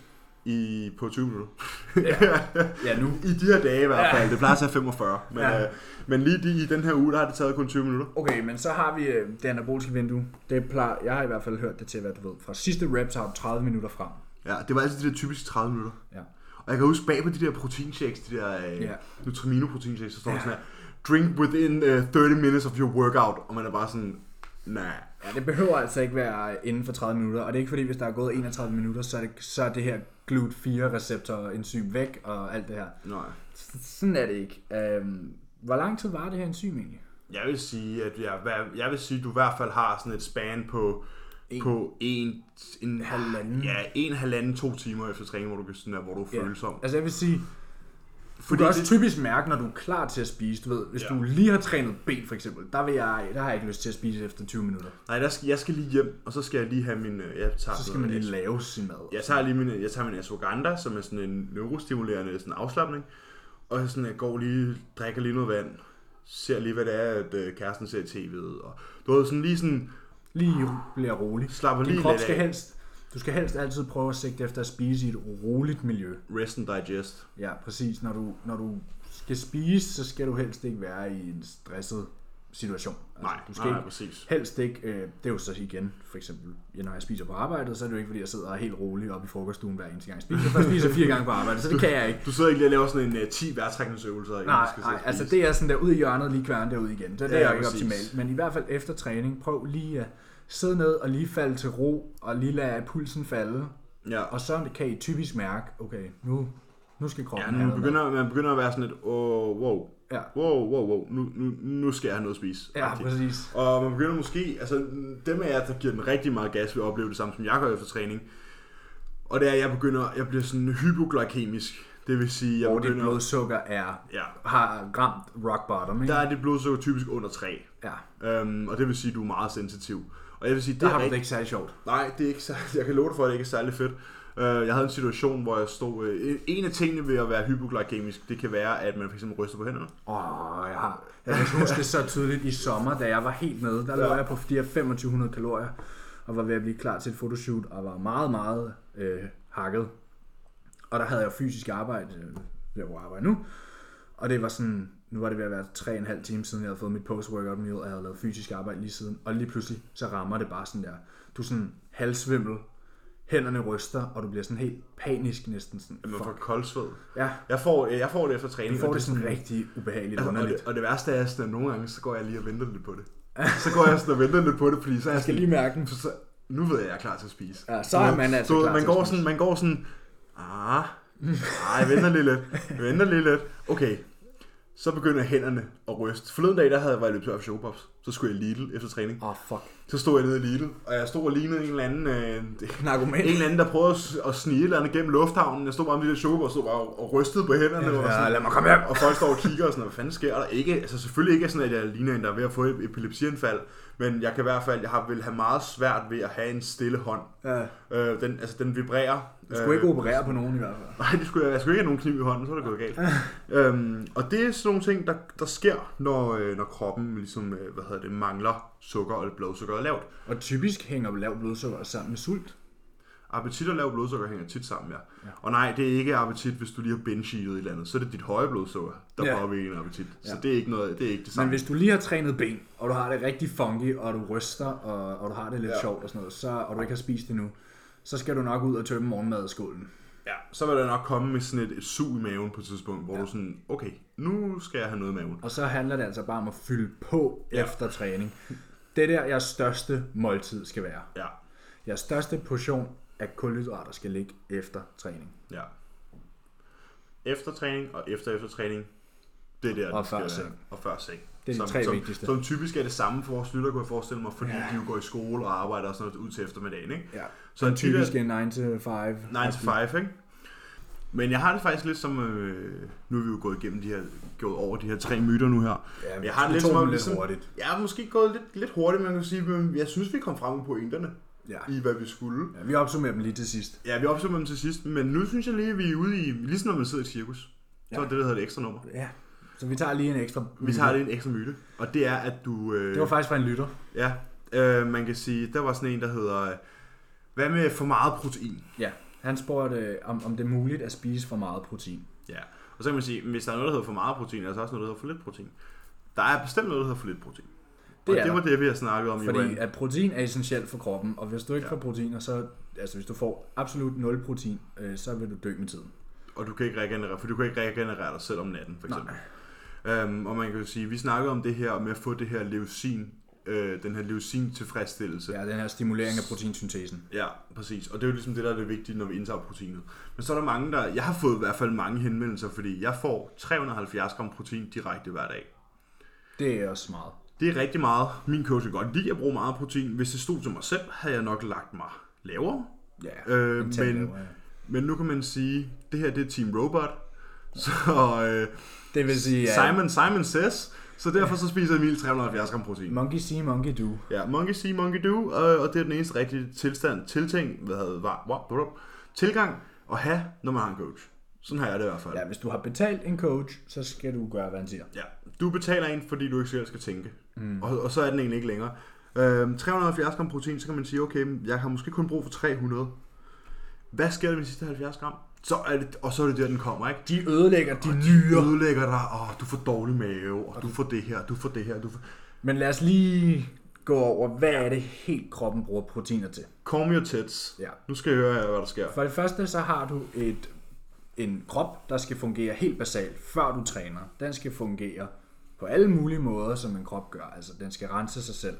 i, på 20 minutter. Ja. ja, nu. I de her dage i hvert Ja. fald. Det plejer at tage 45. Men, Ja. ja. øh, men lige de, i den her uge, der har det taget kun 20 minutter. Okay, men så har vi øh, det anaboliske vindue. Det plejer, jeg har i hvert fald hørt det til, hvad du ved. Fra sidste har du 30 minutter frem. Ja, det var altid de der typiske 30 minutter. Ja. Og jeg kan huske bag på de der proteinshakes, de der øh, Ja. ja. Nutrimino proteinshakes, så står Ja. sådan her, drink within uh, 30 minutes of your workout. Og man er bare sådan, nej. Ja, det behøver altså ikke være inden for 30 minutter. Og det er ikke fordi, hvis der er gået 31 minutter, så er det, så er det her GLUT4 receptor enzym væk og alt det her. Nej. Sådan er det ikke. Øhm, hvor lang tid var det her enzym egentlig? Jeg vil sige, at jeg, jeg vil sige, at du i hvert fald har sådan et span på En- på en, en Halvanden. Ja, en halvanden, to timer efter træning, hvor du, kan sådan der, hvor du er Ja. følsom. Altså jeg vil sige, du Fordi kan også det- typisk mærke, når du er klar til at spise. Du ved, hvis Ja. du lige har trænet ben for eksempel, der, vil jeg, der har jeg ikke lyst til at spise efter 20 minutter. Nej, der skal, jeg skal lige hjem, og så skal jeg lige have min... øh, Jeg tager Så skal man lige lave sin mad. Jeg tager lige min, jeg tager min ashwagandha, som er sådan en neurostimulerende sådan afslappning. Og jeg, sådan, jeg går lige, drikker lige noget vand, ser lige, hvad det er, at øh, kæresten ser i tv'et. Og du ved, sådan lige sådan, Lige bliver rolig. slapper Din lige krop lidt skal af. helst, du skal helst altid prøve at sigte efter at spise i et roligt miljø. Rest and digest. Ja, præcis. Når du, når du skal spise, så skal du helst ikke være i en stresset situation. Altså, Nej, du skal nej, ikke, præcis. helst ikke, øh, det er jo så igen, for eksempel, ja, når jeg spiser på arbejdet, så er det jo ikke, fordi jeg sidder helt rolig oppe i frokoststuen hver eneste gang jeg spiser, jeg spiser fire gange på arbejde, så det kan jeg ikke. Du sidder ikke lige og laver sådan en uh, 10 vejrtrækningsøvelser, inden Nej, du skal nej altså det er sådan der ud i hjørnet, lige kværne derud igen. Så det Ja, er jo ikke præcis. optimalt. Men i hvert fald efter træning, prøv lige at sidde ned og lige falde til ro, og lige lade pulsen falde. Ja, Og så kan I typisk mærke, okay, nu, nu skal kroppen ja nu begynder, man begynder at være sådan lidt, oh, wow, Ja. wow, wow, wow, nu, nu, nu skal jeg have noget at spise. Ja, Agtigt. præcis. Og man begynder måske, altså dem af jer, der giver den rigtig meget gas, vil opleve det samme, som jeg gør efter træning. Og det er, at jeg begynder, jeg bliver sådan hypoglykemisk. Det vil sige, jeg Hvor dit begynder... blodsukker er, Ja, har ramt rock bottom, ikke? der er dit blodsukker typisk under 3. ja, Øhm, og det vil sige, at du er meget sensitiv. Og jeg vil sige, det der er har du det rigtig... ikke særlig sjovt. Nej, det er ikke særlig... Jeg kan love dig for, at det ikke er særlig fedt. Øh, Jeg havde en situation, hvor jeg stod... øh, En af tingene ved at være hypoglykemisk, det kan være, at man fx ryster på hænderne. Åh, jeg har... Jeg kan huske det så tydeligt i sommer, da jeg var helt nede. Der lå Ja. jeg på de her 2500 kalorier, og var ved at blive klar til et fotoshoot, og var meget, meget øh, hakket. Og der havde jeg fysisk arbejde, øh, der hvor jeg arbejder nu. Og det var sådan, nu var det ved at være 3,5 timer siden, jeg havde fået mit post-workout meal, og jeg havde lavet fysisk arbejde lige siden. Og lige pludselig, så rammer det bare sådan der. Du er sådan halvsvimmel, hænderne ryster, og du bliver sådan helt panisk næsten sådan. At man får Fuck. koldsved. Ja, Jeg får, jeg får det efter træning. du får og det sådan sådan- rigtig ubehageligt Altså, og, underligt. det, og det værste er sådan, at nogle gange, så går jeg lige og venter lidt på det. Så går jeg sådan og venter lidt på det, fordi så er jeg skal sådan, lige mærke den. så, så, nu ved jeg, at jeg er klar til at spise. Ja, så er man altså ved, klar man til går at spise. sådan, man går sådan, ah, ah, jeg venter lige lidt, jeg venter lige lidt. Okay, så begynder hænderne at ryste. Forleden dag, der havde jeg været løbet af showpops. Så skulle jeg i Lidl efter træning. Åh, oh, fuck. Så stod jeg nede i Lidl, og jeg stod og lignede en eller anden, øh, en Narkoman. eller anden, der prøvede at, snige eller andet gennem lufthavnen. Jeg stod bare med de der showpops og stod bare og, og rystede på hænderne. og Ja, sådan, lad mig komme hjem. og folk står og kigger og sådan, hvad fanden sker der? Ikke, altså selvfølgelig ikke sådan, at jeg ligner en, der er ved at få et epilepsianfald, men jeg kan i hvert fald, jeg har, vil have meget svært ved at have en stille hånd. Ja, Øh, den, altså, den vibrerer. du skulle ikke operere på nogen i hvert fald. Nej, det skulle jeg, jeg skulle ikke have nogen kniv i hånden, så er det gået galt. øhm, og det er sådan nogle ting, der, der sker, når, øh, når kroppen ligesom, øh, hvad hedder det, mangler sukker, og blodsukker er lavt. Og typisk hænger lavt blodsukker sammen med sult. Appetit og lav blodsukker hænger tit sammen, ja. Ja. Og nej, det er ikke appetit, hvis du lige har binge et eller andet. Så er det dit høje blodsukker, der Ja. påvirker din appetit. Så Ja. det er ikke noget, det er ikke det Men samme. hvis du lige har trænet ben, og du har det rigtig funky, og du ryster, og, og du har det lidt. Ja. sjovt og sådan noget, så, og du ikke har spist det nu, så skal du nok ud og tømme morgenmadskålen. Ja, så vil der nok komme med sådan et, et sug i maven på et tidspunkt, hvor Ja. du sådan, okay, nu skal jeg have noget i maven. Og så handler det altså bare om at fylde på ja. Efter træning. Det er der, jeres største måltid skal være. Ja, Jeres største portion af kulhydrater skal ligge efter træning. ja. Efter træning og efter efter træning, det er der, Og før seng. Og før seng. Det er de som, tre som, vigtigste. Som typisk er det samme for vores lytter, kunne jeg forestille mig, fordi Ja. de jo går i skole og arbejder og sådan noget ud til eftermiddagen, ikke? Ja. Så Så de typisk en 9 to 5. 9 to 5, ikke? Men jeg har det faktisk lidt som, øh, nu er vi jo gået igennem de her, gået over de her tre myter nu her. Ja, Jeg har det lidt som om, lidt sådan- hurtigt. Jeg har måske gået lidt, lidt hurtigt, man kan sige, men jeg synes, vi kom frem med pointerne Ja. i, hvad vi skulle. ja. vi opsummerer dem lige til sidst. Ja, vi opsummer dem til sidst, men nu synes jeg lige, vi er ude i, ligesom når man sidder i et cirkus, så Ja. er det, der hedder et ekstra nummer. Ja. Så vi tager lige en ekstra. Vi tager lige en ekstra myte, og det er, at du... Øh, Det var faktisk fra en lytter. Ja, øh, man kan sige, der var sådan en, der hedder, hvad med for meget protein? Ja. Han spurgte, øh, om, om det er muligt at spise for meget protein. Ja, og så kan man sige, hvis der er noget, der hedder for meget protein, er der så også noget, der hedder for lidt protein. Der er bestemt noget, der hedder for lidt protein. Det og det var der. det, vi har snakket om i Fordi at protein er essentielt for kroppen, og hvis du ikke Ja. får proteiner, så altså hvis du får absolut 0 protein, øh, så vil du dø med tiden. Og du kan ikke regenerere, for du kan ikke regenerere dig selv om natten, for eksempel. Um, og man kan jo sige, vi snakkede om det her med at få det her leucin, øh, den her leucin tilfredsstillelse. Ja, den her stimulering af proteinsyntesen. Ja, præcis. Og det er jo ligesom det, der er det vigtige, når vi indtager proteinet. Men så er der mange, der... Jeg har fået i hvert fald mange henvendelser, fordi jeg får 370 gram protein direkte hver dag. Det er også meget. Det er rigtig meget. Min coach kan godt lide at bruge meget protein. Hvis det stod til mig selv, havde jeg nok lagt mig lavere. Ja, Øh, men, lavere, ja. men nu kan man sige, det her det er Team Robot. Så øh, Det vil sige, at Simon, Simon says, så derfor så spiser Emil 370 gram protein. monkey see, monkey do. Ja, monkey see, monkey do, og, og det er den eneste rigtige tilstand, tiltænk, hvad hedder var, var, var, tilgang at have, når man har en coach. Sådan har jeg det i hvert fald. Ja, hvis du har betalt en coach, så skal du gøre, hvad han siger. Ja, du betaler en, fordi du ikke selv skal tænke. Mm. Og, og så er den egentlig ikke længere. Øhm, 370 gram protein, så kan man sige, okay, jeg har måske kun brug for 300. Hvad sker der med de sidste 70 gram? Så er det, og så er det der, den kommer, ikke? De ødelægger de Og nyrer. ødelægger dig, og du får dårlig mave, og du får det her, du får det her, du får... Men lad os lige gå over, hvad er det helt kroppen bruger proteiner til? Me your tits. Ja. Nu skal jeg høre, hvad der sker. For det første, så har du et, en krop, der skal fungere helt basalt, før du træner. Den skal fungere på alle mulige måder, som en krop gør. Altså, den skal rense sig selv.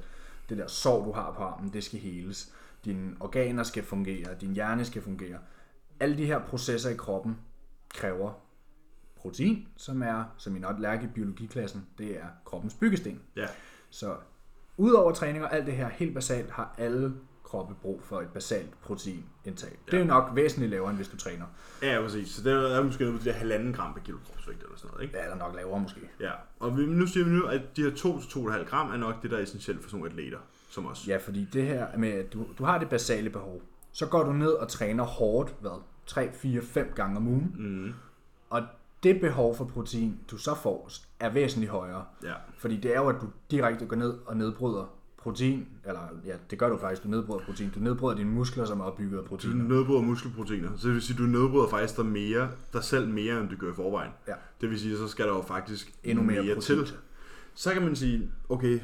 Det der sår, du har på armen, det skal heles. Dine organer skal fungere, din hjerne skal fungere. Alle de her processer i kroppen kræver protein, som er, som I nok lærte i biologiklassen, det er kroppens byggesten. Ja. Så udover træning og alt det her, helt basalt, har alle kroppe brug for et basalt proteinindtag. Det er nok væsentligt lavere, end hvis du træner. Ja, præcis. Så det er, måske noget det der halvanden gram per kilo kropsvægt eller sådan noget, ikke? Ja, eller nok lavere måske. Ja. Og vi, nu siger vi nu, at de her 2-2,5 gram er nok det, der er essentielt for sådan nogle atleter, som os. Ja, fordi det her med, at du, du har det basale behov. Så går du ned og træner hårdt, hvad? 3, 4, 5 gange om ugen. Mm. Og det behov for protein, du så får, er væsentligt højere. Ja. Fordi det er jo, at du direkte går ned og nedbryder protein, eller ja, det gør du faktisk, du nedbryder protein. Du nedbryder dine muskler, som er opbygget af Du proteiner. nedbryder muskelproteiner. Så det vil sige, du nedbryder faktisk dig, mere, dig selv mere, end du gør i forvejen. Ja. Det vil sige, så skal der jo faktisk Endnu mere protein til. til. Så kan man sige, okay,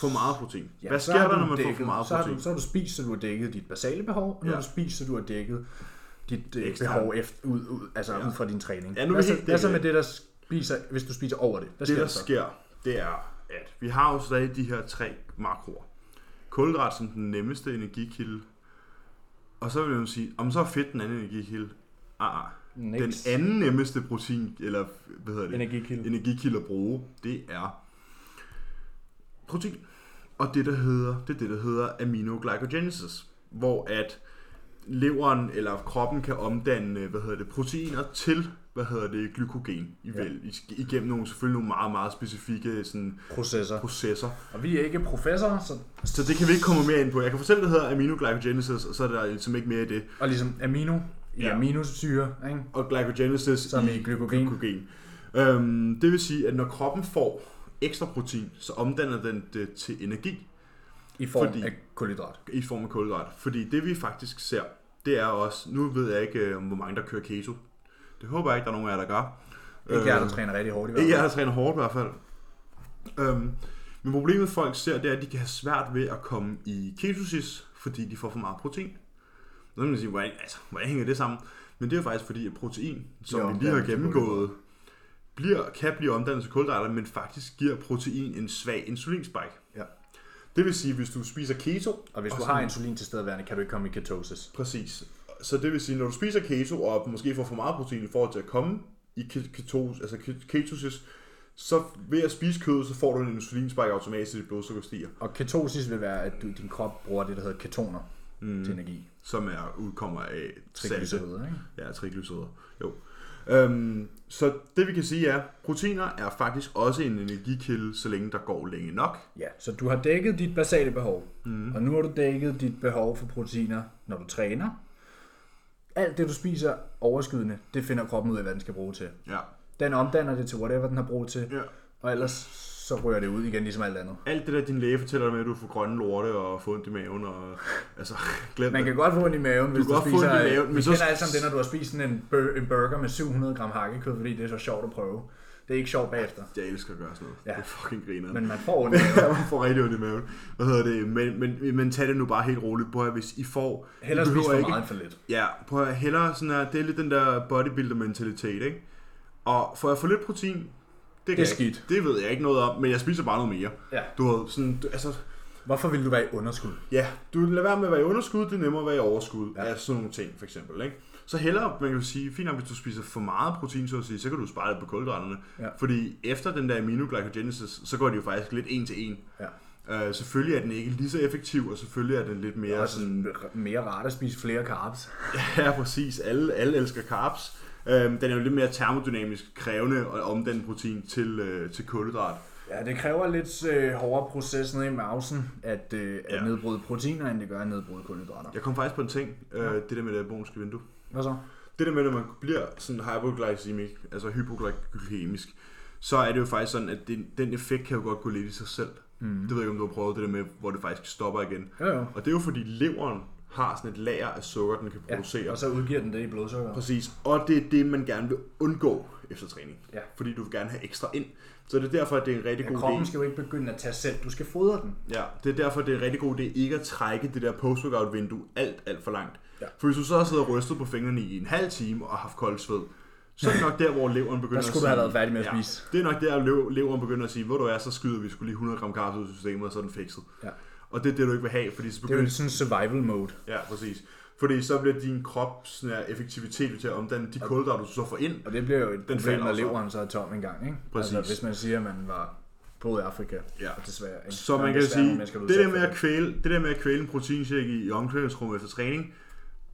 for meget protein. Ja, Hvad sker der, når man dækket, får for meget så protein? du, så har du spist, så du har dækket dit basale behov, og Ja. har du spist, så du har dækket dit øh, Ekstra. behov efter, ud, ud, altså Ja. ud fra din træning. Ja, nu hvad, så, hvad så med det, der spiser, hvis du spiser over det? Hvad Det, sker der der så? sker, det er, at vi har jo stadig de her tre makroer. Kulhydrat som den nemmeste energikilde. Og så vil man sige, om så er fedt den anden energikilde. Ah, ah. Den anden nemmeste protein, eller hvad hedder det? Energikilde. energikilde at bruge, det er protein. Og det, der hedder, det er det, der hedder aminoglycogenesis, hvor at leveren eller kroppen kan omdanne, hvad hedder det, proteiner til, hvad hedder det, glykogen i Ja. vel, i- igennem nogle, selvfølgelig nogle meget, meget specifikke sådan, Processer. processer. Og vi er ikke professorer, så, Så det kan vi ikke komme mere ind på. Jeg kan fortælle, det hedder aminoglycogenesis, og så er der ligesom ikke mere i det. og ligesom amino i Ja. aminosyre, ikke? Og glycogenesis Som i glykogen. glykogen. Øhm, det vil sige, at når kroppen får ekstra protein, så omdanner den det til energi i form Fordi- af kulhydrat. i form af kulhydrat. Fordi det vi faktisk ser, det er også, nu ved jeg ikke, øh, hvor mange der kører keto. Det håber jeg ikke, der er nogen af jer, der gør. Ikke jeg, der Øh, træner rigtig hårdt i hvert Ikke jeg, fald. der træner hårdt i hvert fald. Øhm, men problemet folk ser, det er, at de kan have svært ved at komme i ketosis, fordi de får for meget protein. Så kan man sige, hvordan, altså, hvordan hænger det sammen? Men det er faktisk fordi, at protein, som Jo, vi lige har gennemgået, bliver, kan blive omdannet til kulhydrater, men faktisk giver protein en svag insulinspike. Ja. Det vil sige, hvis du spiser keto... Og hvis du sådan- har insulin til stedværende, kan du ikke komme i ketosis. Præcis. Så det vil sige, når du spiser keto, og måske får for meget protein i forhold til at komme i ke- ketos, altså ke- ketosis, så ved at spise kød, så får du en insulinspike automatisk, så dit blodsukker stiger, Og ketosis vil være, at du, din krop bruger det, der hedder ketoner mm. til energi. som er udkommer af salte. Triglycerider, ikke? Ja, triglycerider. Jo. Øhm, så det vi kan sige er, proteiner er faktisk også en energikilde, så længe der går længe nok. Ja, så du har dækket dit basale behov. Mm. Og nu har du dækket dit behov for proteiner, når du træner. Alt det, du spiser overskydende, det finder kroppen ud af, hvad den skal bruge til. Ja. Den omdanner det til whatever, den har brug til. ja. Og ellers så rører det ud igen, ligesom alt andet. Alt det der, din læge fortæller dig med, at du får grønne lorte og får ondt i maven, og altså, glem Man det. kan godt få ondt i maven, hvis kan du, godt få ondt i maven, men vi så- kender alle sammen det, når du har spist sådan en, bur- en burger med 700 gram hakkekød, fordi det er så sjovt at prøve. Det er ikke sjovt bagefter. Jeg elsker at gøre sådan noget. Ja. Det er fucking griner. Men man får ondt i maven. Man får rigtig ondt i maven. Hvad hedder det? Men, men, men tag det nu bare helt roligt. Prøv at hvis I får... Hellere spise for meget end for lidt. Ja, prøv at hellere sådan her, det er lidt den der bodybuilder mentalitet, ikke? Og får jeg for lidt protein, det, kan er ikke- skidt. Det ved jeg ikke noget om, men jeg spiser bare noget mere. Ja. Du har sådan, du, altså, Hvorfor vil du være i underskud? ja, du lader være med at være i underskud, det er nemmere at være i overskud. Ja. Ja. Altså sådan nogle ting, for eksempel, ikke? Så hellere, man kan sige, fint nok, hvis du spiser for meget protein, så, at sige, så kan du spare lidt på kulhydraterne. Ja. Fordi efter den der aminoglycogenesis, så går det jo faktisk lidt en til en. Ja. Uh, selvfølgelig er den ikke lige så effektiv, og selvfølgelig er den lidt Det mere er sådan... sådan mere rart at spise flere carbs. Ja, præcis. Alle, alle elsker carbs. Øhm, den er jo lidt mere termodynamisk krævende at omdanne protein til, øh, til kulhydrat. Ja, det kræver lidt øh, hårdere proces nede i mausen at, øh, at Ja. nedbryde proteiner, end det gør at nedbryde kulhydrater. Jeg kom faktisk på en ting, øh, det der med det abonske vindue. Hvad så? Det der med, at man bliver sådan hypoglycemic, altså hypoglykemisk, så er det jo faktisk sådan, at det, den effekt kan jo godt gå lidt i sig selv. Mm. Det ved jeg ikke, om du har prøvet det der med, hvor det faktisk stopper igen. Jo, jo. Og det er jo fordi leveren har sådan et lager af sukker, den kan Ja, producere. og så udgiver den det i blodsukker. Præcis, og det er det, man gerne vil undgå efter træning. Ja. Fordi du vil gerne have ekstra ind. Så det er derfor, at det er en rigtig Ja, god kroppen idé. skal jo ikke begynde at tage selv. Du skal fodre den. Ja, det er derfor, det er en rigtig god idé ikke at trække det der post-workout vindue alt, alt for langt. Ja. For hvis du så har siddet og rystet på fingrene i en halv time og haft kold sved, så er det nok der, hvor leveren begynder Der skulle at du have sige, været færdig med at ja, spise. Det er nok der, lev- leveren begynder at sige, hvor du er, så skyder vi skulle lige 100 gram kaffe ud af systemet, og så er den fikset. Ja. Og det er det, du ikke vil have, fordi så Det er begynder jo sådan survival mode. Ja, præcis. Fordi så bliver din krop sådan her, effektivitet til at omdanne de kulhydrater, du så får ind. Og det bliver jo et Den problem, når leveren så er tom en gang. Ikke? Præcis. Altså, hvis man siger, at man var på i Afrika. Ja. Og desværre, ikke? Så man kan sige, det der, med at kvæle, det der med at kvæle en proteinshake i, i omklædningsrummet efter træning,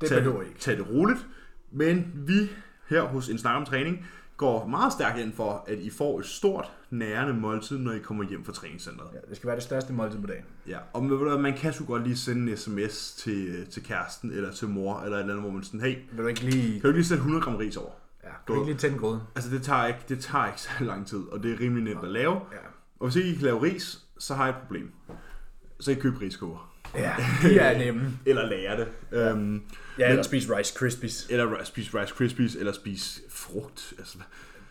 Det tag, ikke. tag det roligt. Men vi her hos En Snak om Træning går meget stærkt ind for, at I får et stort, nærende måltid, når I kommer hjem fra træningscenteret. Ja, det skal være det største måltid på dagen. Ja, og man, man kan sgu godt lige sende en sms til, til kæresten eller til mor, eller et eller andet, hvor man sådan, hey, Vil du ikke lige... kan du lige sætte 100 gram ris over? Ja, kan du ikke lige tænde gryden? Altså det tager, ikke, det tager ikke så lang tid, og det er rimelig nemt at lave. Ja. Og hvis ikke I kan lave ris, så har jeg et problem. Så I køb riskoger. Ja, de er nemme. Eller lære det. Ja. Øhm, Ja, eller spise Rice Krispies. eller spise Rice Krispies, eller spise frugt. Altså,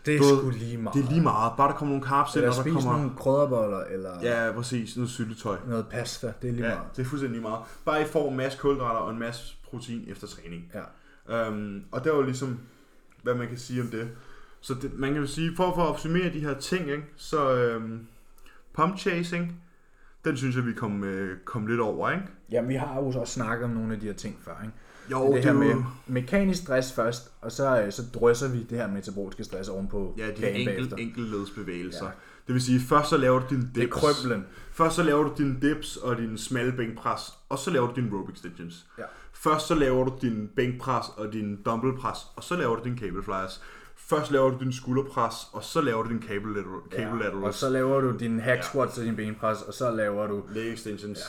Det er sgu lige meget. det er lige meget. Bare der kommer nogle carbs ind, Eller og der kommer... nogle krydderboller, eller Ja, præcis. Noget syltetøj. noget pasta. Det er lige Ja, meget. det er fuldstændig lige meget. Bare I får en masse kulhydrater og en masse protein efter træning. Ja. Um, og det er jo ligesom, hvad man kan sige om det. Så det, man kan jo sige, for, for at opsummere de her ting, ikke, så um, pump chasing, den synes jeg, vi kom, øh, kom lidt over, ikke? Jamen, vi har jo også snakket om nogle af de her ting før, ikke? Jo, det, det her er med mekanisk stress først, og så, øh, så drysser vi det her metaboliske stress ovenpå Ja, de enkel, bagefter. enkeltledsbevægelser. Ja. Det vil sige, først så laver du din dips. Det er krøblen. Først så laver du din dips og din smalle bænkpres, og så laver du din rope extensions. Ja. Først så laver du din bænkpres og din dumbbell pres, og så laver du din cable flyers. Først laver du din skulderpres, og så laver du din cable, lateral, cable Ja, laterals. og så laver du din hack Ja. squats og din benpres, og så laver du leg extensions.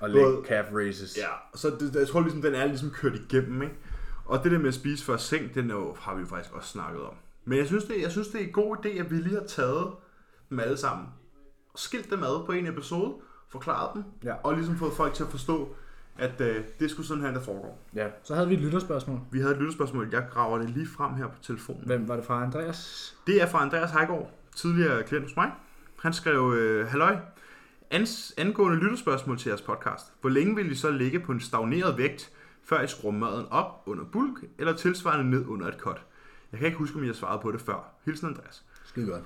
og Både- leg calf raises. Ja, så det, jeg tror ligesom, den er ligesom kørt igennem, ikke? Og det der med at spise før seng, den jo, har vi jo faktisk også snakket om. Men jeg synes, det, jeg synes, det er en god idé, at vi lige har taget dem alle sammen. Og skilt dem ad på en episode, forklaret dem, Ja. og ligesom fået folk til at forstå, at øh, det skulle sådan her, der foregår. ja. Så havde vi et lytterspørgsmål. Vi havde et lyttespørgsmål, jeg graver det lige frem her på telefonen. Hvem var det fra? Andreas? Det er fra Andreas Heigård, tidligere klient hos mig. Han skrev, øh, halløj, Ans, angående lytterspørgsmål til jeres podcast. Hvor længe vil I så ligge på en stagneret vægt, før I skruer maden op under bulk, eller tilsvarende ned under et cut. Jeg kan ikke huske, om jeg svarede på det før. Hilsen Andreas. Skide godt.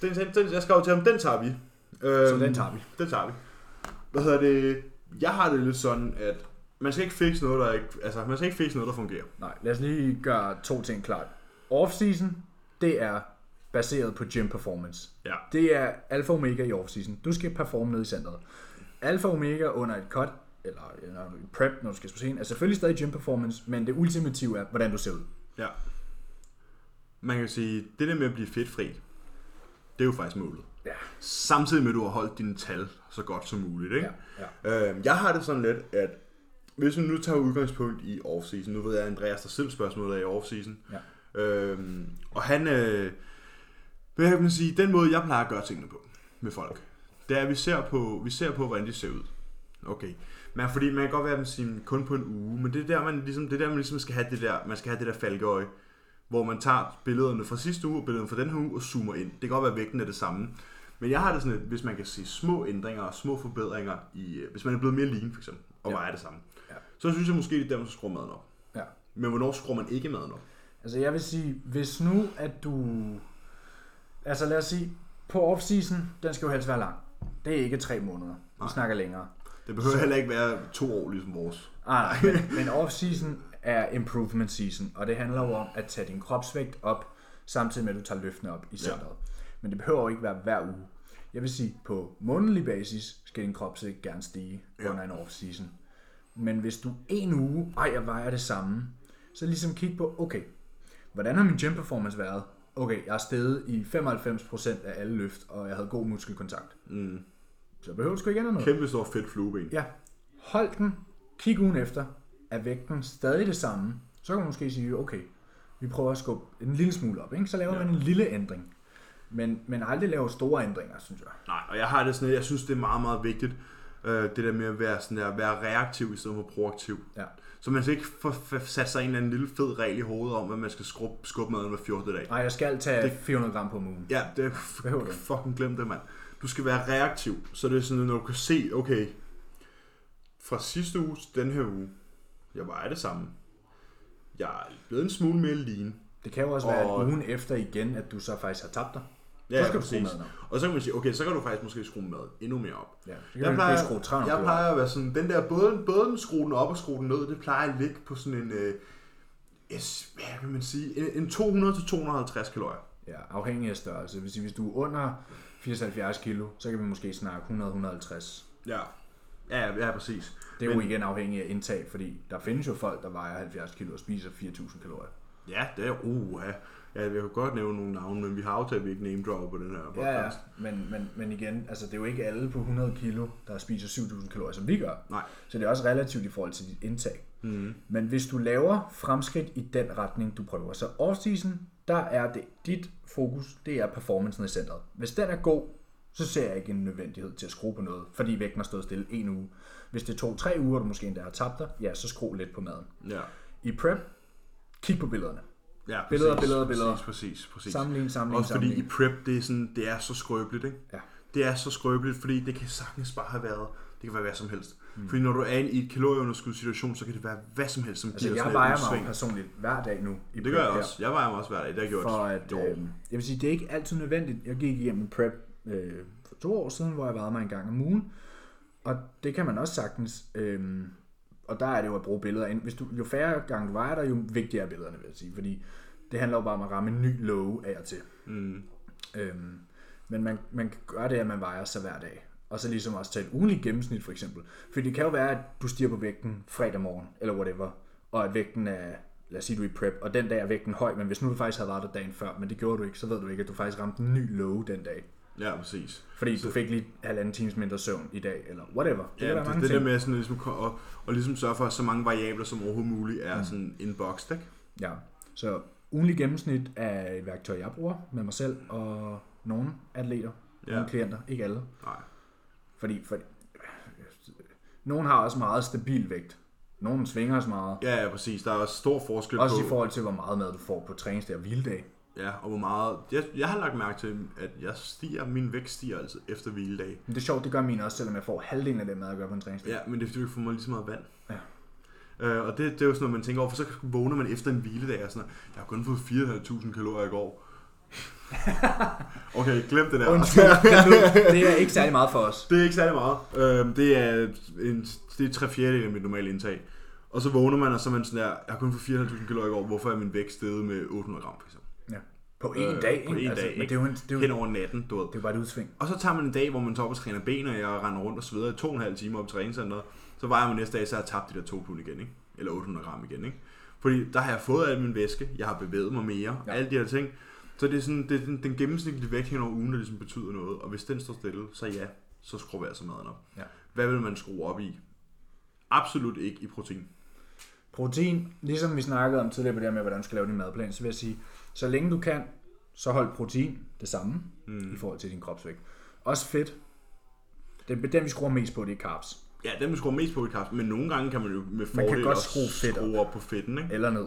Den, den, den, jeg skrev til ham, den tager vi. Øhm, Så den tager vi. Den tager vi. Hvad hedder det? Jeg har det lidt sådan, at man skal ikke fikse noget, der ikke, altså, man skal ikke fikse noget, der fungerer. Nej, lad os lige gøre to ting klart. Off-season, det er baseret på gym performance. Ja. Det er alfa og omega i off-season. Du skal performe ned i centret. Alfa og omega under et cut, eller, eller prep, når du skal på scenen, er selvfølgelig stadig gym performance, men det ultimative er, hvordan du ser ud. Ja. Man kan sige, det der med at blive fedtfri, det er jo faktisk målet. Ja. Samtidig med, at du har holdt dine tal så godt som muligt. Ikke? Ja, ja. Øh, jeg har det sådan lidt, at hvis vi nu tager udgangspunkt i off-season, nu ved jeg, at Andreas der selv spørgsmålet er i off-season, Ja. Øhm, og han, øh, hvad kan man sige, den måde, jeg plejer at gøre tingene på med folk, det er, at vi ser på, vi ser på hvordan de ser ud. Okay. Men fordi man kan godt være at sige, kun på en uge, men det er der, man ligesom, det er der, man ligesom skal have det der, man skal have det der falkeøje, hvor man tager billederne fra sidste uge og billederne fra den her uge og zoomer ind. Det kan godt være, at vægten er det samme. Men jeg har det sådan lidt, hvis man kan se små ændringer og små forbedringer, i, øh, hvis man er blevet mere lean for eksempel, og Ja. vejer det samme, Ja. så synes jeg måske, det er der, man skal skrue maden op. Ja. Men hvornår skruer man ikke maden op? Altså jeg vil sige, hvis nu at du... Altså lad os sige, på off-season, den skal jo helst være lang. Det er ikke tre måneder. Vi Nej. snakker længere. Det behøver heller ikke være to år ligesom vores. Ah, nej, men, men off-season er improvement season, og det handler jo om at tage din kropsvægt op, samtidig med at du tager løftene op i centret. Men det behøver jo ikke være hver uge. Jeg vil sige, på månedlig basis skal din kropsvægt gerne stige Ja. under en off-season. Men hvis du en uge, ej, jeg vejer det samme, så ligesom kig på, okay, hvordan har min gym performance været? Okay, jeg er steget i 95% af alle løft, og jeg havde god muskelkontakt. Mm. Så behøver du sgu ikke ændre noget. Kæmpe stor fedt flueben. Ja, hold den, kig ugen efter, er vægten stadig det samme, så kan man måske sige, okay, vi prøver at skubbe en lille smule op, ikke? så laver ja. man en lille ændring. Men, men aldrig lave store ændringer, synes jeg. Nej, og jeg har det sådan, jeg synes, det er meget, meget vigtigt, øh, det der med at være, sådan der, være reaktiv i stedet for proaktiv. Ja. Så man skal ikke få sat sig en eller anden lille fed regel i hovedet om, at man skal skubbe, skubbe maden hver 14. dag. Nej, jeg skal tage Det- det... 400 gram på ugen. Ja, det er f- fucking glem det, mand. Du skal være reaktiv, så det er sådan, at når du kan se, okay, fra sidste uge til den her uge, jeg vejer det samme. Jeg er blevet en smule mere lean. Det kan jo også være, Og- at ugen efter igen, at du så faktisk har tabt dig. Ja, så skal du præcis. skrue maden op. Og så kan man sige, okay, så kan du faktisk måske skrue maden endnu mere op. Ja, så kan Jeg du plejer, skrue 300 jeg plejer at være sådan, den der, både, både den skrue den op og skrue den ned, det plejer at ligge på sådan en, øh, yes, hvad kan man sige, en, en 200-250 kalorier. Ja, afhængig af størrelse. Det vil sige, hvis du er under 80-70 kilo, så kan vi måske snakke 100-150. Ja. Ja, ja, ja, præcis. Det er jo Men- igen afhængig af indtag, fordi der findes jo folk, der vejer 70 kilo og spiser 4.000 kalorier. Ja, det er, uh, ja. jeg kan godt nævne nogle navne, men vi har aftalt, at vi ikke name dropper på den her podcast. Ja, ja. Men, men, men igen, altså det er jo ikke alle på 100 kilo, der spiser 7.000 kalorier, som vi gør. Nej. Så det er også relativt i forhold til dit indtag. Mm. Men hvis du laver fremskridt i den retning, du prøver, så off-season, der er det dit fokus, det er performancen i centret. Hvis den er god, så ser jeg ikke en nødvendighed til at skrue på noget, fordi vægten har stået stille en uge. Hvis det tog tre uger, og du måske endda har tabt dig, ja, så skru lidt på maden. Ja. I prep, kig på billederne. Ja, Billeder, præcis, billeder, billeder. Præcis, præcis, præcis. Sammenlign, sammenlign, Også fordi i sammenlign. prep, det er, sådan, det er så skrøbeligt, ikke? Ja. Det er så skrøbeligt, fordi det kan sagtens bare have været, det kan være hvad som helst. Mm. Fordi når du er i et kalorieunderskudssituation, så kan det være hvad som helst, som Altså, giver jeg vejer mig jo udsving. personligt hver dag nu. I Det gør jeg også. Jeg vejer mig også hver dag. Det har jeg gjort. For at, øh, jeg vil sige, det er ikke altid nødvendigt. Jeg gik igennem en prep øh, for to år siden, hvor jeg vejede mig en gang om ugen. Og det kan man også sagtens. Øh, og der er det jo at bruge billeder ind. Hvis du, jo færre gange du vejer dig, jo vigtigere er billederne, vil jeg sige. Fordi det handler jo bare om at ramme en ny low af og til. Mm. Øhm, men man, man kan gøre det, at man vejer sig hver dag. Og så ligesom også tage et ugenligt gennemsnit for eksempel. For det kan jo være, at du stiger på vægten fredag morgen, eller whatever, og at vægten er, lad os sige, du er i prep, og den dag er vægten høj, men hvis nu du faktisk havde været der dagen før, men det gjorde du ikke, så ved du ikke, at du faktisk ramte en ny low den dag. Ja, præcis. Fordi du fik lige halvanden times mindre søvn i dag, eller whatever. Det Ja, det, mange det der med sådan, ligesom, ko- og, og ligesom sørge for, at så mange variabler som overhovedet muligt er mm. sådan inboxed, ikke? Ja, så ugenlig gennemsnit er et værktøj, jeg bruger med mig selv og nogle atleter, Ja. nogle klienter, ikke alle. Nej. Fordi, fordi nogen har også meget stabil vægt. Nogen svinger også meget. Ja, ja, præcis. Der er også stor forskel Også på... i forhold til, hvor meget mad du får på træningsdag og hviledag. Ja, og hvor meget... Jeg, jeg har lagt mærke til, at jeg stiger, min vægt stiger altså efter hviledag. Men det er sjovt, det gør min også, selvom jeg får halvdelen af det mad, jeg gør på en træningsdag. Ja, men det er fordi, du ikke får mig lige så meget vand. Ja. Øh, og det, det er jo sådan noget, man tænker over, for så vågner man efter en hviledag og sådan noget. Jeg har kun fået 4.500 kalorier i går. okay, glem det der. Undskyld, det, er ikke særlig meget for os. Det er ikke særlig meget. Øh, det er en, det er tre fjerdedel af mit normale indtag. Og så vågner man, og så er man sådan der, jeg har kun fået 4.500 kalorier i går, hvorfor er min vægt steget med 800 gram, for eksempel? Ja. På en Øh, dag, på en dag, men ikke? det er jo, en, det er jo, Hen over natten, du ved. det er bare et udsving. Og så tager man en dag, hvor man tager op og træner ben, og jeg render rundt og sveder i to og en halv time op i træningscenteret. Så vejer man næste dag, så har jeg tabt de der 2 pund igen, ikke? Eller 800 gram igen, ikke? Fordi der har jeg fået al min væske, jeg har bevæget mig mere, Ja. ja. alle de her ting. Så det er sådan, det er den, den gennemsnitlige vægt hen over ugen, der ligesom betyder noget. Og hvis den står stille, så ja, så skruer vi altså maden op. Ja. Hvad vil man skrue op i? Absolut ikke i protein. Protein, ligesom vi snakkede om tidligere på det her med, hvordan du skal lave din madplan, så vil jeg sige, så længe du kan, så hold protein det samme mm. i forhold til din kropsvægt. Også fedt. Det er den, vi skruer mest på, det er carbs. Ja, den vi skruer mest på i kaffe, men nogle gange kan man jo med kan fordel godt også skrue fedt op. skrue op på fedten, ikke? Eller ned.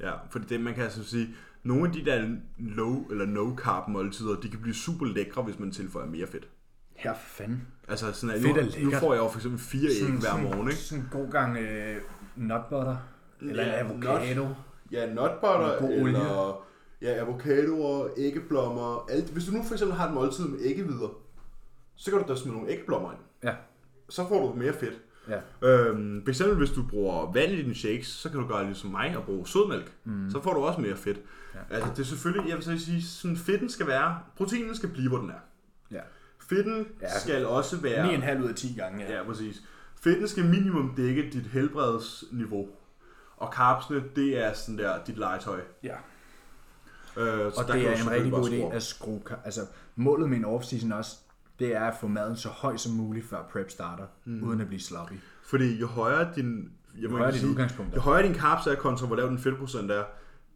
Ja, fordi det, man kan altså sige, nogle af de der low eller no carb måltider, de kan blive super lækre, hvis man tilføjer mere fedt. Ja, for fanden. Altså sådan, at Fedt nu, er nu får jeg jo for eksempel fire æg hver morgen, ikke? Sådan en god gang øh, nut butter. Eller Ja, avocado. Ja, nut butter, God olie. Ja, avocadoer, æggeblommer, alt. Hvis du nu for eksempel har et måltid med æggevidder, så kan du da smide nogle æggeblommer ind. Ja. Så får du mere fedt. Ja. Øhm, for eksempel hvis du bruger vand i dine shakes, så kan du gøre ligesom mig og bruge sødmælk. Mm. Så får du også mere fedt. Ja. Altså det er selvfølgelig, jeg vil så sige, sådan fedten skal være, proteinen skal blive, hvor den er. Ja. Fedten Ja. ja. skal også være... 9,5 ud af 10 gange, ja. Ja, præcis. Fedten skal minimum dække dit helbredsniveau. Og carbsene, det er sådan der, dit legetøj. ja. Øh, så Og det er en rigtig god idé at skrue... Altså, målet med en off-season også, det er at få maden så høj som muligt, før prep starter, mm. uden at blive sloppy. Fordi jo højere din... Jeg må højere ikke dit udgangspunkt er. Jo højere din carbs er kontra, hvor lav den fedtprocent er,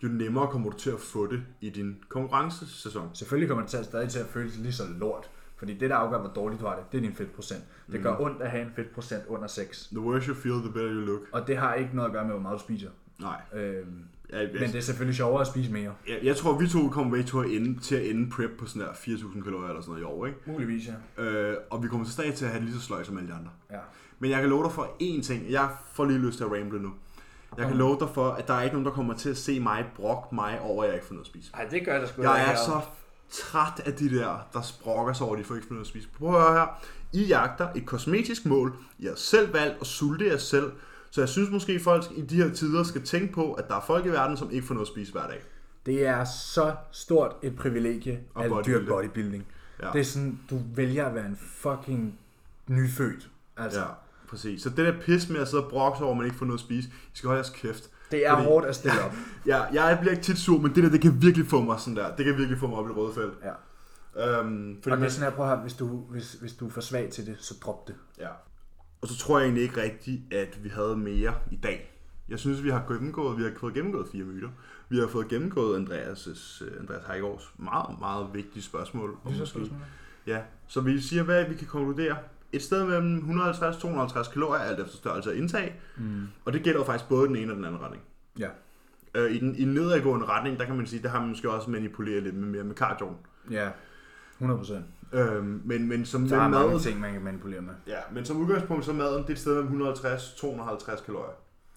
jo nemmere kommer du til at få det i din konkurrencesæson. Selvfølgelig kommer det til, stadig til at føles lige så lort. Fordi det, der afgør, hvor dårligt du har det, det er din fedtprocent. Det gør ondt at have en fedtprocent under 6. The worse you feel, the better you look. Og det har ikke noget at gøre med, hvor meget du spiser. Nej. Øhm, Ja, jeg, men det er selvfølgelig sjovere at spise mere. jeg, jeg tror, vi to kommer til at ende, til at ende prep på sådan der 4.000 kalorier eller sådan noget i år, ikke? Muligvis, ja. Øh, og vi kommer til stadig til at have lige så sløjt som alle de andre. ja. Men jeg kan love dig for én ting. Jeg får lige lyst til at ramble nu. Jeg kan love dig for, at der er ikke nogen, der kommer til at se mig brok mig over, at jeg ikke får noget at spise. Ej, det gør det sgu Jeg er så træt af de der, der sprokker sig over, at de får ikke får noget at spise. Prøv at høre her. I jagter et kosmetisk mål. I har selv valgt at sulte jer selv. Så jeg synes måske, at folk i de her tider skal tænke på, at der er folk i verden, som ikke får noget at spise hver dag. Det er så stort et privilegie Og at dyrke bodybuilding. Ja. Det er sådan, du vælger at være en fucking nyfødt. Altså, Ja, præcis. Så det der pis med at sidde og brokke sig over, at man ikke får noget at spise, I skal holde jeres kæft. det er Fordi- hårdt at stille op. Ja, jeg bliver ikke tit sur, men det der, det kan virkelig få mig sådan der. Det kan virkelig få mig op i det røde felt. Ja. Øhm, fordi Og det er sådan her, prøv at høre, hvis du, hvis, hvis du er for svag til det, så drop det. ja. Og så tror jeg egentlig ikke rigtigt, at vi havde mere i dag. Jeg synes, vi har gennemgået, vi har fået gennemgået fire myter. Vi har fået gennemgået Andreas' øh, Andreas Heigårds meget, meget vigtige spørgsmål. Og måske, ja, så vi siger, hvad vi kan konkludere. Et sted mellem 150-250 kalorier, alt efter størrelse af indtag. Mm. Og det gælder jo faktisk både den ene og den anden retning. Ja. Øh, I den i nedadgående retning, der kan man sige, der har man måske også manipuleret lidt med mere med cardioen. Ja, 100 procent. Øhm, men, men som Der er mange ting, man kan manipulere med. ja, men som udgangspunkt, så maden det er et sted mellem 150-250 kalorier.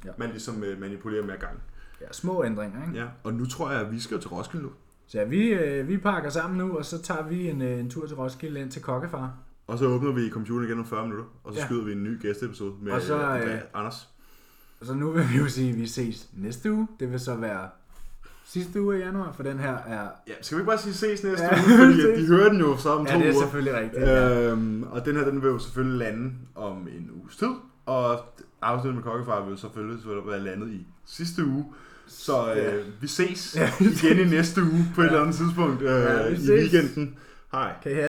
Ja. Man ligesom øh, manipulerer med gang. Ja, små ændringer, ikke? Ja. Og nu tror jeg, at vi skal til Roskilde nu. Så ja, vi, øh, vi pakker sammen nu, og så tager vi en, øh, en tur til Roskilde ind til Kokkefar. Og så åbner vi computeren igen om 40 minutter, og så Ja. skyder vi en ny gæsteepisode med Og så, øh, øh, Anders. Så nu vil vi jo sige, at vi ses næste uge. Det vil så være sidste uge i januar, for den her er... Ja, skal vi ikke bare sige ses næste Ja, ja, uge, fordi de hører den jo så om Ja, to det er uger. selvfølgelig rigtigt. Ja. Øhm, og den her, den vil jo selvfølgelig lande om en uges tid. Og afsnittet med Kokkefar vil selvfølgelig være landet i sidste uge. Så øh, Ja. vi ses Ja. igen i næste uge på et Ja. eller andet tidspunkt øh, Ja, i weekenden. Hej. Kan I have